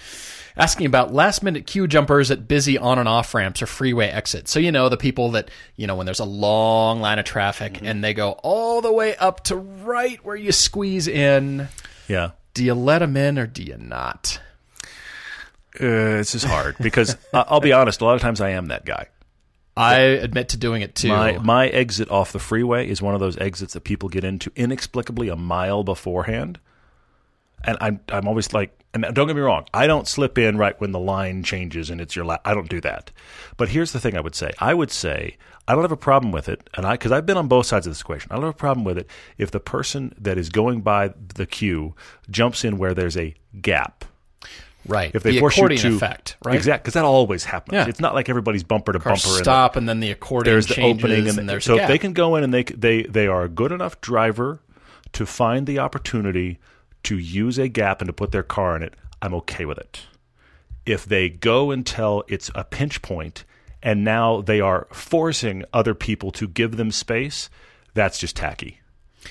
asking about last minute queue jumpers at busy on and off ramps or freeway exits. So, you know, the people that, you know, when there's a long line of traffic Mm-hmm. and they go all the way up to right where you squeeze in. Yeah. Do you let them in or do you not? Uh, this is hard because I'll be honest. A lot of times I am that guy. I admit to doing it too. My my exit off the freeway is one of those exits that people get into inexplicably a mile beforehand, and I'm I'm always like, and don't get me wrong, I don't slip in right when the line changes and it's your la- I don't do that. But here's the thing: I would say, I would say I don't have a problem with it, and I because I've been on both sides of this equation. I don't have a problem with it if the person that is going by the queue jumps in where there's a gap. right. If they the force you to effect, right? exactly, because that always happens. Yeah. It's not like everybody's bumper to Cars bumper. stop and then the accordion there's the changes opening and, and, there's so if they can go in and they they they are a good enough driver to find the opportunity to use a gap and to put their car in it i'm okay with it. If they go until it's a pinch point and now they are forcing other people to give them space that's just tacky.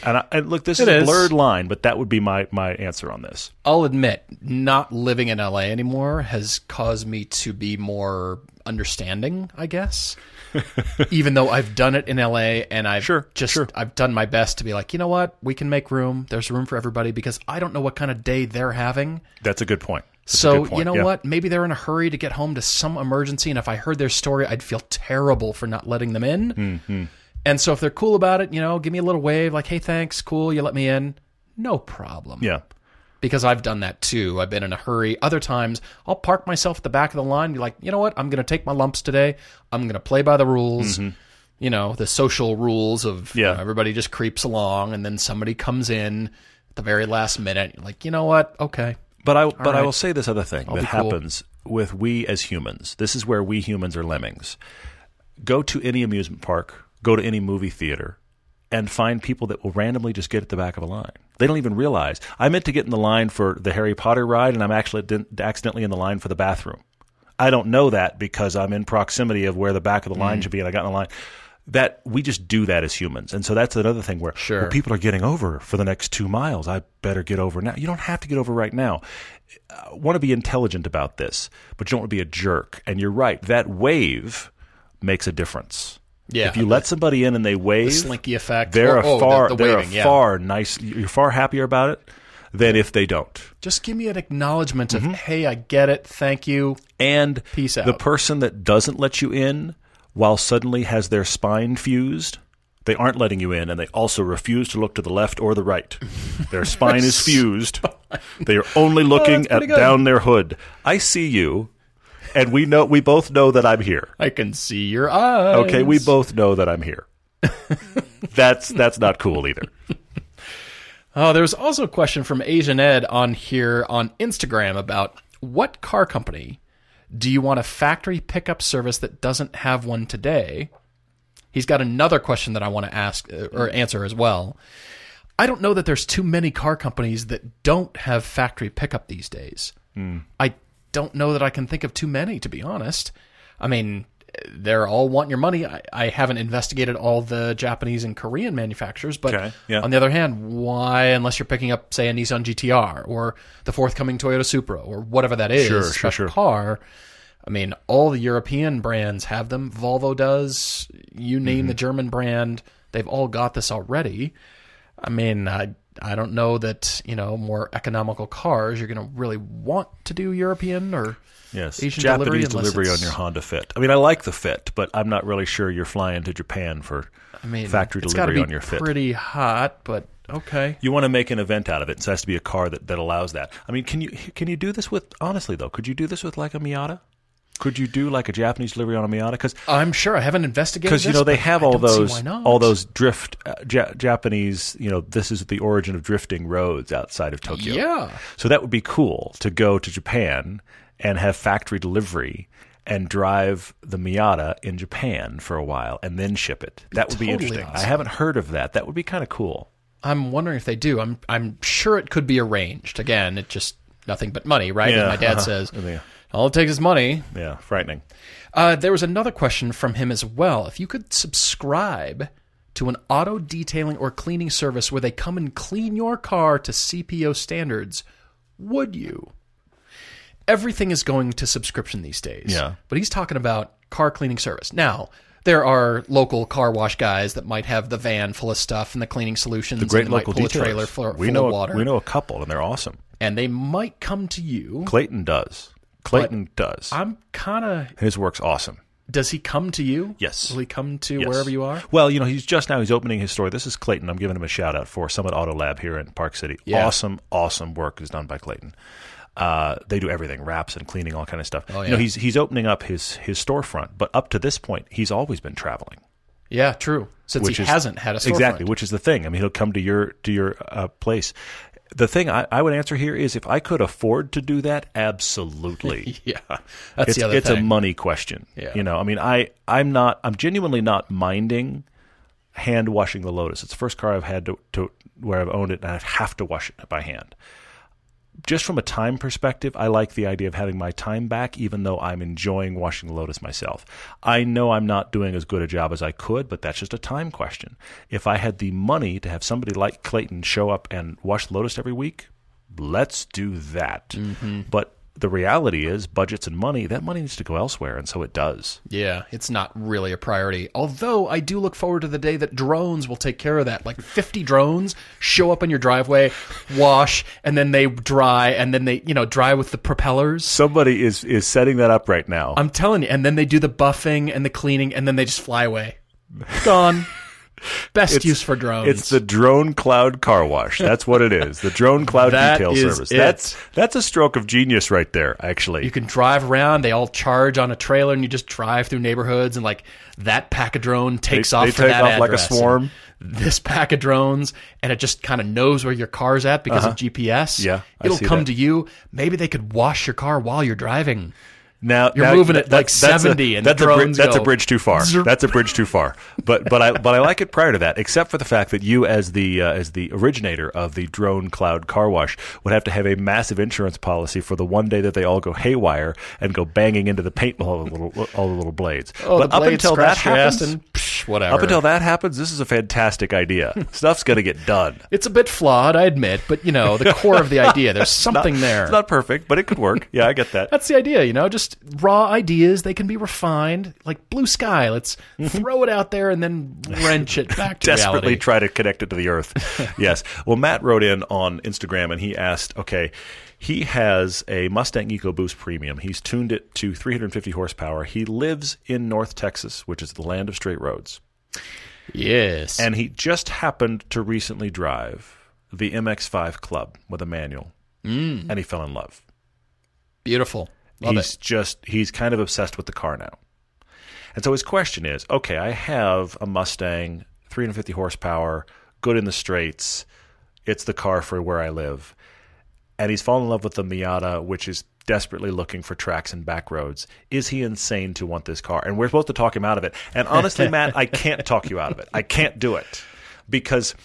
And, I, and look this is a blurred line but that would be my my answer on this. I'll admit, not living in LA anymore has caused me to be more understanding, I guess. Even though I've done it in LA and I've Sure, just sure. I've done my best to be like, you know what, we can make room. There's room for everybody because I don't know what kind of day they're having. that's a good point That's So point, you know yeah. what? Maybe they're in a hurry to get home to some emergency, and if I heard their story, I'd feel terrible for not letting them in. Mm-hmm. And so if they're cool about it, you know, give me a little wave, like, "Hey, thanks, cool, you let me in." No problem yeah because I've done that too. I've been in a hurry. Other times, I'll park myself at the back of the line. Be like, you know what? I'm going to take my lumps today. I'm going to play by the rules. You know, the social rules of Mm-hmm. Yeah. you know, everybody just creeps along, and then somebody comes in at the very last minute. You're like, you know what? Okay, But I but I will say this other thing that be cool. happens with we as humans. This is where we humans are lemmings. Go to any amusement park, go to any movie theater, and find people that will randomly just get at the back of a line. They don't even realize. I meant to get in the line for the Harry Potter ride, and I'm actually accidentally in the line for the bathroom. I don't know that because I'm in proximity of where the back of the Mm. line should be, and I got in the line. That we just do that as humans, and so that's another thing where Sure. well, people are getting over for the next two miles. I better get over now. You don't have to get over right now. I want to be intelligent about this, but you don't want to be a jerk. And you're right. That wave makes a difference. Yeah. If you let somebody in and they wave, the slinky effect. they're Oh, a oh, far the, the they're waving, a yeah. far nice. You're far happier about it than if they don't. Just give me an acknowledgement Mm-hmm. of, hey, I get it. Thank you. And Peace out. the person that doesn't let you in while suddenly has their spine fused, they aren't letting you in, and they also refuse to look to the left or the right. Their spine is fused. They are only looking Oh, at good. down their hood. I see you, and we know we both know that I'm here. I can see your eyes. Okay, we both know that I'm here. that's that's not cool either. Oh, there was also a question from Asian Ed on here on Instagram about what car company do you want a factory pickup service that doesn't have one today? he's got another question that I want to ask uh, or answer as well. I don't know that there's too many car companies that don't have factory pickup these days. I don't know that I can think of too many, to be honest. I mean, they're all wanting your money. I, I haven't investigated all the Japanese and Korean manufacturers, but Okay, yeah. on the other hand, why, unless you're picking up, say, a Nissan GTR or the forthcoming Toyota Supra or whatever that is, Sure, sure, sure. car, I mean, all the European brands have them. Volvo does. You name Mm-hmm. the German brand, they've all got this already. I mean, I I don't know that you know more economical cars you're going to really want to do European or Yes, Asian Japanese delivery, delivery on your Honda Fit. I mean, I like the Fit, but I'm not really sure you're flying to Japan for I mean factory delivery on your Fit. Pretty hot, but okay. You want to make an event out of it. So it has to be a car that, that allows that. I mean, can you can you do this with honestly though? Could you do this with like a Miata? Could you do like a Japanese delivery on a Miata? Because I'm sure I haven't investigated because you know they have all those all those drift uh, ja- Japanese. You know, this is the origin of drifting roads outside of Tokyo. Yeah. So that would be cool to go to Japan and have factory delivery and drive the Miata in Japan for a while and then ship it. That would be Totally interesting. I haven't heard of that. That would be kind of cool. I'm wondering if they do. I'm I'm sure it could be arranged. Again, it just nothing but money, right? Yeah, my dad uh-huh. says. Yeah. All it takes is money. Yeah, frightening. Uh, there was another question from him as well. If you could subscribe to an auto detailing or cleaning service where they come and clean your car to CPO standards, would you? Everything is going to subscription these days. Yeah. But he's talking about car cleaning service. Now, there are local car wash guys that might have the van full of stuff and the cleaning solutions. The great and they might local pull a trailer full, we full know of water. we know a couple and they're awesome. and they might come to you. Clayton does. Clayton does. I'm kind of. His work's awesome. Does he come to you? Yes. Will he come to Yes. wherever you are? Well, you know, he's just now he's opening his store. This is Clayton. I'm giving him a shout out for Summit Auto Lab here in Park City. Yeah. Awesome, awesome work is done by Clayton. Uh, they do everything, wraps and cleaning, all kind of stuff. Oh, You know, he's he's opening up his his storefront, but up to this point, he's always been traveling. Yeah, true. Since which he is hasn't had a storefront. exactly, which is the thing. I mean, he'll come to your to your uh, place. The thing I, I would answer here is if I could afford to do that, absolutely. Yeah, that's it's the other it's thing. a money question. Yeah. You know, I mean, I I'm not I'm genuinely not minding hand washing the Lotus. It's the first car I've had to, to where I've owned it and I have to wash it by hand. Just from a time perspective, I like the idea of having my time back, even though I'm enjoying washing the Lotus myself. I know I'm not doing as good a job as I could, but that's just a time question. If I had the money to have somebody like Clayton show up and wash the Lotus every week, let's do that. Mm-hmm. But the reality is, budgets and money, that money needs to go elsewhere, and so it does. Yeah, it's not really a priority. Although I do look forward to the day that drones will take care of that. Like 50 drones show up in your driveway, wash, and then they dry, and then they, you know, dry with the propellers. Somebody is is setting that up right now. I'm telling you. And then they do the buffing and the cleaning, and then they just fly away. Gone. Best use for drones. It's the drone cloud car wash. That's what it is. The drone cloud detail service. it. That's that's a stroke of genius right there, actually. You can drive around. They all charge on a trailer, and you just drive through neighborhoods, and like that pack of drone takes They- off they for take that off like a swarm. This pack of drones, and it just kind of knows where your car's at because of GPS. Uh-huh. Yeah, it'll come that. to you. Maybe they could wash your car while you're driving. Now You're now, moving at, like, that's- that's a- 70 and the that's a bri- drones that's a bridge too far. That's a bridge too far. But but I but I like it prior to that, except for the fact that you as the uh, as the originator of the drone cloud car wash would have to have a massive insurance policy for the one day that they all go haywire and go banging into the paint all the little all the little blades. Oh, but the up until that happens, and whatever. up until that happens, this is a fantastic idea. Stuff's going to get done. it's a bit flawed, I admit, but you know the core of the idea. There's something there. It's not perfect, but it could work. Yeah, I get that. That's the idea, you know, just raw ideas. They can be refined, like blue sky. Let's throw it out there and then wrench it back to desperately reality. try to connect it to the earth. yes. Well, Matt wrote in on Instagram and he asked, okay, he has a Mustang EcoBoost Premium. He's tuned it to 350 horsepower. He lives in North Texas, which is the land of straight roads. yes, And he just happened to recently drive the MX5 Club with a manual. Mm. And he fell in love. beautiful. Love he's it. just he's kind of obsessed with the car now. And so his question is, okay, I have a Mustang, 350 horsepower, good in the straights. It's the car for where I live. And he's fallen in love with the Miata, which is desperately looking for tracks and back roads. Is he insane to want this car? And we're supposed to talk him out of it. And honestly, Matt, I can't talk you out of it. I can't do it because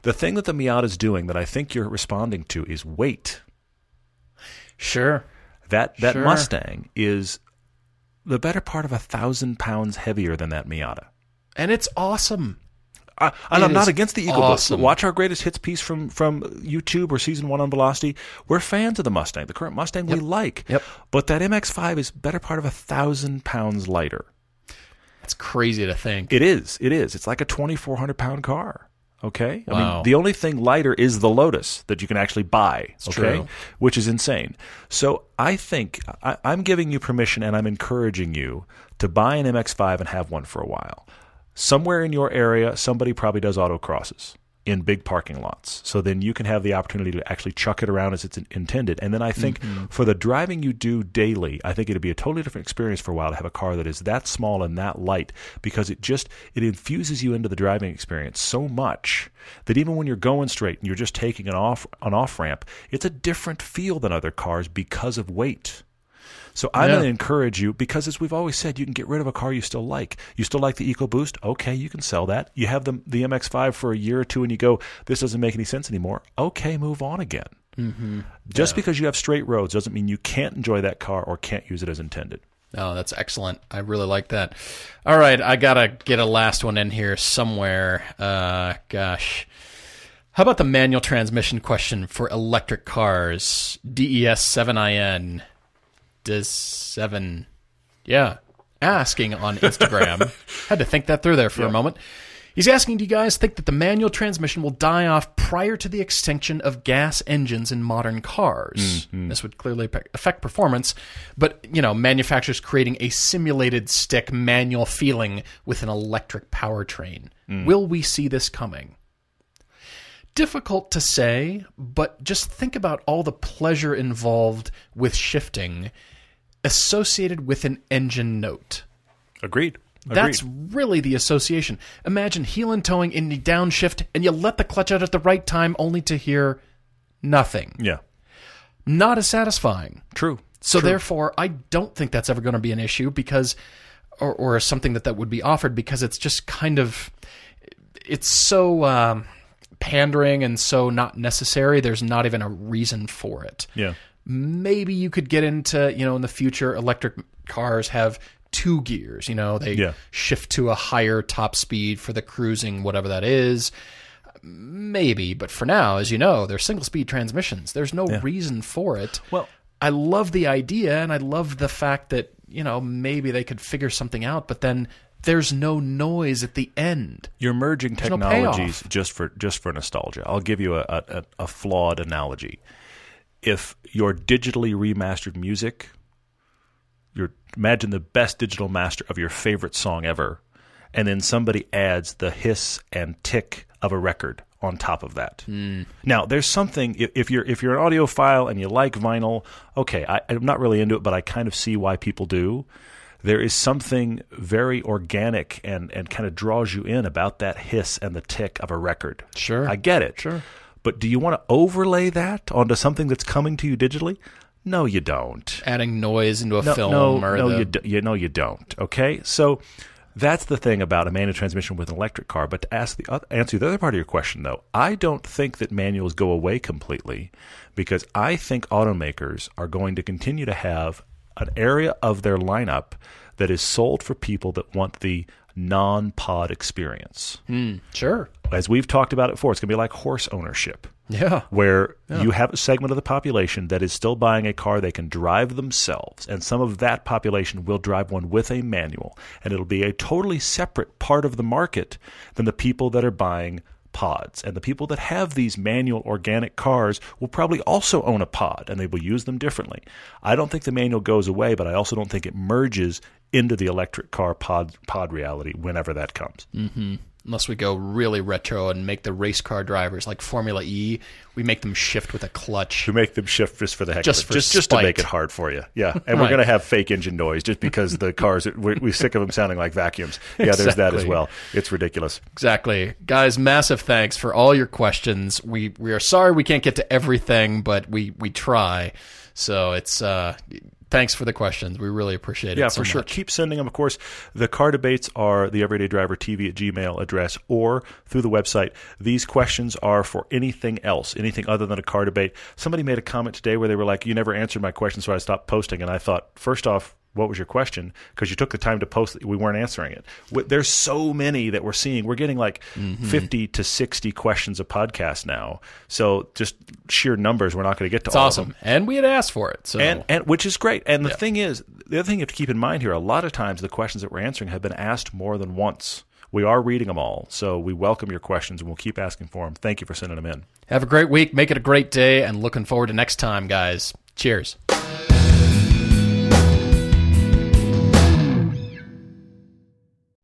the thing that the Miata is doing that I think you're responding to is weight. Sure. That that Sure. Mustang is the better part of a thousand pounds heavier than that Miata. And it's awesome. I, and It I'm not against the Eagle awesome. Boost. Watch our greatest hits piece from from YouTube or season one on Velocity. We're fans of the Mustang, the current Mustang we like. Yep. But that MX-5 is better part of a thousand pounds lighter. It's crazy to think. It is. It is. It's like a 2,400 pound car. Okay. I Wow. mean, the only thing lighter is the Lotus that you can actually buy. okay. true. Which is insane. So I think I, I'm giving you permission and I'm encouraging you to buy an MX5 and have one for a while. Somewhere in your area, somebody probably does autocrosses in big parking lots. So then you can have the opportunity to actually chuck it around as it's intended. And then I think mm-hmm. for the driving you do daily, I think it'd be a totally different experience for a while to have a car that is that small and that light because it just it infuses you into the driving experience so much that even when you're going straight and you're just taking an off an off ramp, it's a different feel than other cars because of weight. So I'm Yeah. going to encourage you because, as we've always said, you can get rid of a car you still like. You still like the EcoBoost? Okay, you can sell that. You have the the MX-5 for a year or two, and you go, "This doesn't make any sense anymore." Okay, move on again. Mm-hmm. Just because you have straight roads doesn't mean you can't enjoy that car or can't use it as intended. Oh, that's excellent. I really like that. All right, I gotta get a last one in here somewhere. Uh, gosh, how about the manual transmission question for electric cars? DES seven IN does seven, yeah, asking on Instagram. Had to think that through there for a moment. He's asking, do you guys think that the manual transmission will die off prior to the extinction of gas engines in modern cars? Mm-hmm. This would clearly affect performance, but you know, manufacturers creating a simulated stick manual feeling with an electric powertrain. Mm. Will we see this coming? Difficult to say, but just think about all the pleasure involved with shifting associated with an engine note. Agreed. Agreed. That's really the association. Imagine heel and towing in the downshift and you let the clutch out at the right time only to hear nothing. yeah, Not as satisfying. true. So therefore, I don't think that's ever going to be an issue because, or, or something that that would be offered because it's just kind of, it's so um, pandering and so not necessary. There's not even a reason for it. Yeah. Maybe you could get into, you know, in the future, electric cars have two gears. You know, they Yeah. shift to a higher top speed for the cruising, whatever that is. Maybe, but for now, as you know, they're single speed transmissions. There's no reason for it. Well- I love the idea and I love the fact that, you know, maybe they could figure something out, but then there's no noise at the end. You're merging no technologies payoff. just for just for nostalgia. I'll give you a, a, a flawed analogy. If your digitally remastered music, your imagine the best digital master of your favorite song ever, and then somebody adds the hiss and tick of a record on top of that. Hmm. Now, there's something if, if you're if you're an audiophile and you like vinyl, okay, I, I'm not really into it, but I kind of see why people do. There is something very organic and, and kind of draws you in about that hiss and the tick of a record. Sure. I get it. Sure. But do you want to overlay that onto something that's coming to you digitally? No, you don't Adding noise into a no, film no, or no, the, you, do, you know you don't. Okay, so that's the thing about a manual transmission with an electric car. But to ask the other, answer the other part of your question, though, I don't think that manuals go away completely because I think automakers are going to continue to have an area of their lineup that is sold for people that want the non-pod experience. Hmm, sure. As we've talked about it before, it's going to be like horse ownership Yeah. where you have a segment of the population that is still buying a car they can drive themselves, and some of that population will drive one with a manual, and it'll be a totally separate part of the market than the people that are buying pods. And the people that have these manual organic cars will probably also own a pod, and they will use them differently. I don't think the manual goes away, but I also don't think it merges into the electric car pod pod reality whenever that comes. Mm-hmm. Unless we go really retro and make the race car drivers like Formula E, we make them shift with a clutch. to make them shift just for the heck Just of it. just just to make it hard for you. Yeah, and we're going to have fake engine noise just because the cars we're, we're sick of them sounding like vacuums. Yeah, there's that as well. It's ridiculous. Exactly. Guys, massive thanks for all your questions. We we are sorry we can't get to everything, but we we try. So it's uh, thanks for the questions. We really appreciate it. Yeah, so for sure. much. Keep sending them. Of course, the car debates are the Everyday Driver TV at Gmail address or through the website. These questions are for anything else, anything other than a car debate. Somebody made a comment today where they were like, "You never answered my question, so I stopped posting." And I thought, first off, what was your question? Because you took the time to post we weren't answering it. There's so many that we're seeing. We're getting like Mm-hmm. 50 to 60 questions a podcast now. So just sheer numbers, we're not going to get to It's all awesome, of them. and we had asked for it. So And, and which is great. And the thing is, the other thing you have to keep in mind here, a lot of times the questions that we're answering have been asked more than once. We are reading them all. So we welcome your questions and we'll keep asking for them. Thank you for sending them in. have a great week. Make it a great day, and looking forward to next time, guys. Cheers.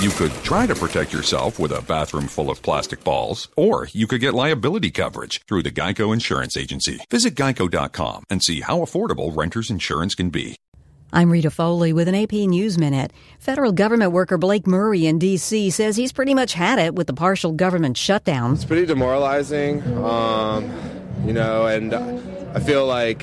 You could try to protect yourself with a bathroom full of plastic balls, or you could get liability coverage through the Geico Insurance Agency. Visit geico.com and see how affordable renter's insurance can be. I'm Rita Foley with an AP News Minute. Federal government worker Blake Murray in D.C. says he's pretty much had it with the partial government shutdown. It's pretty demoralizing, um, you know, and I feel like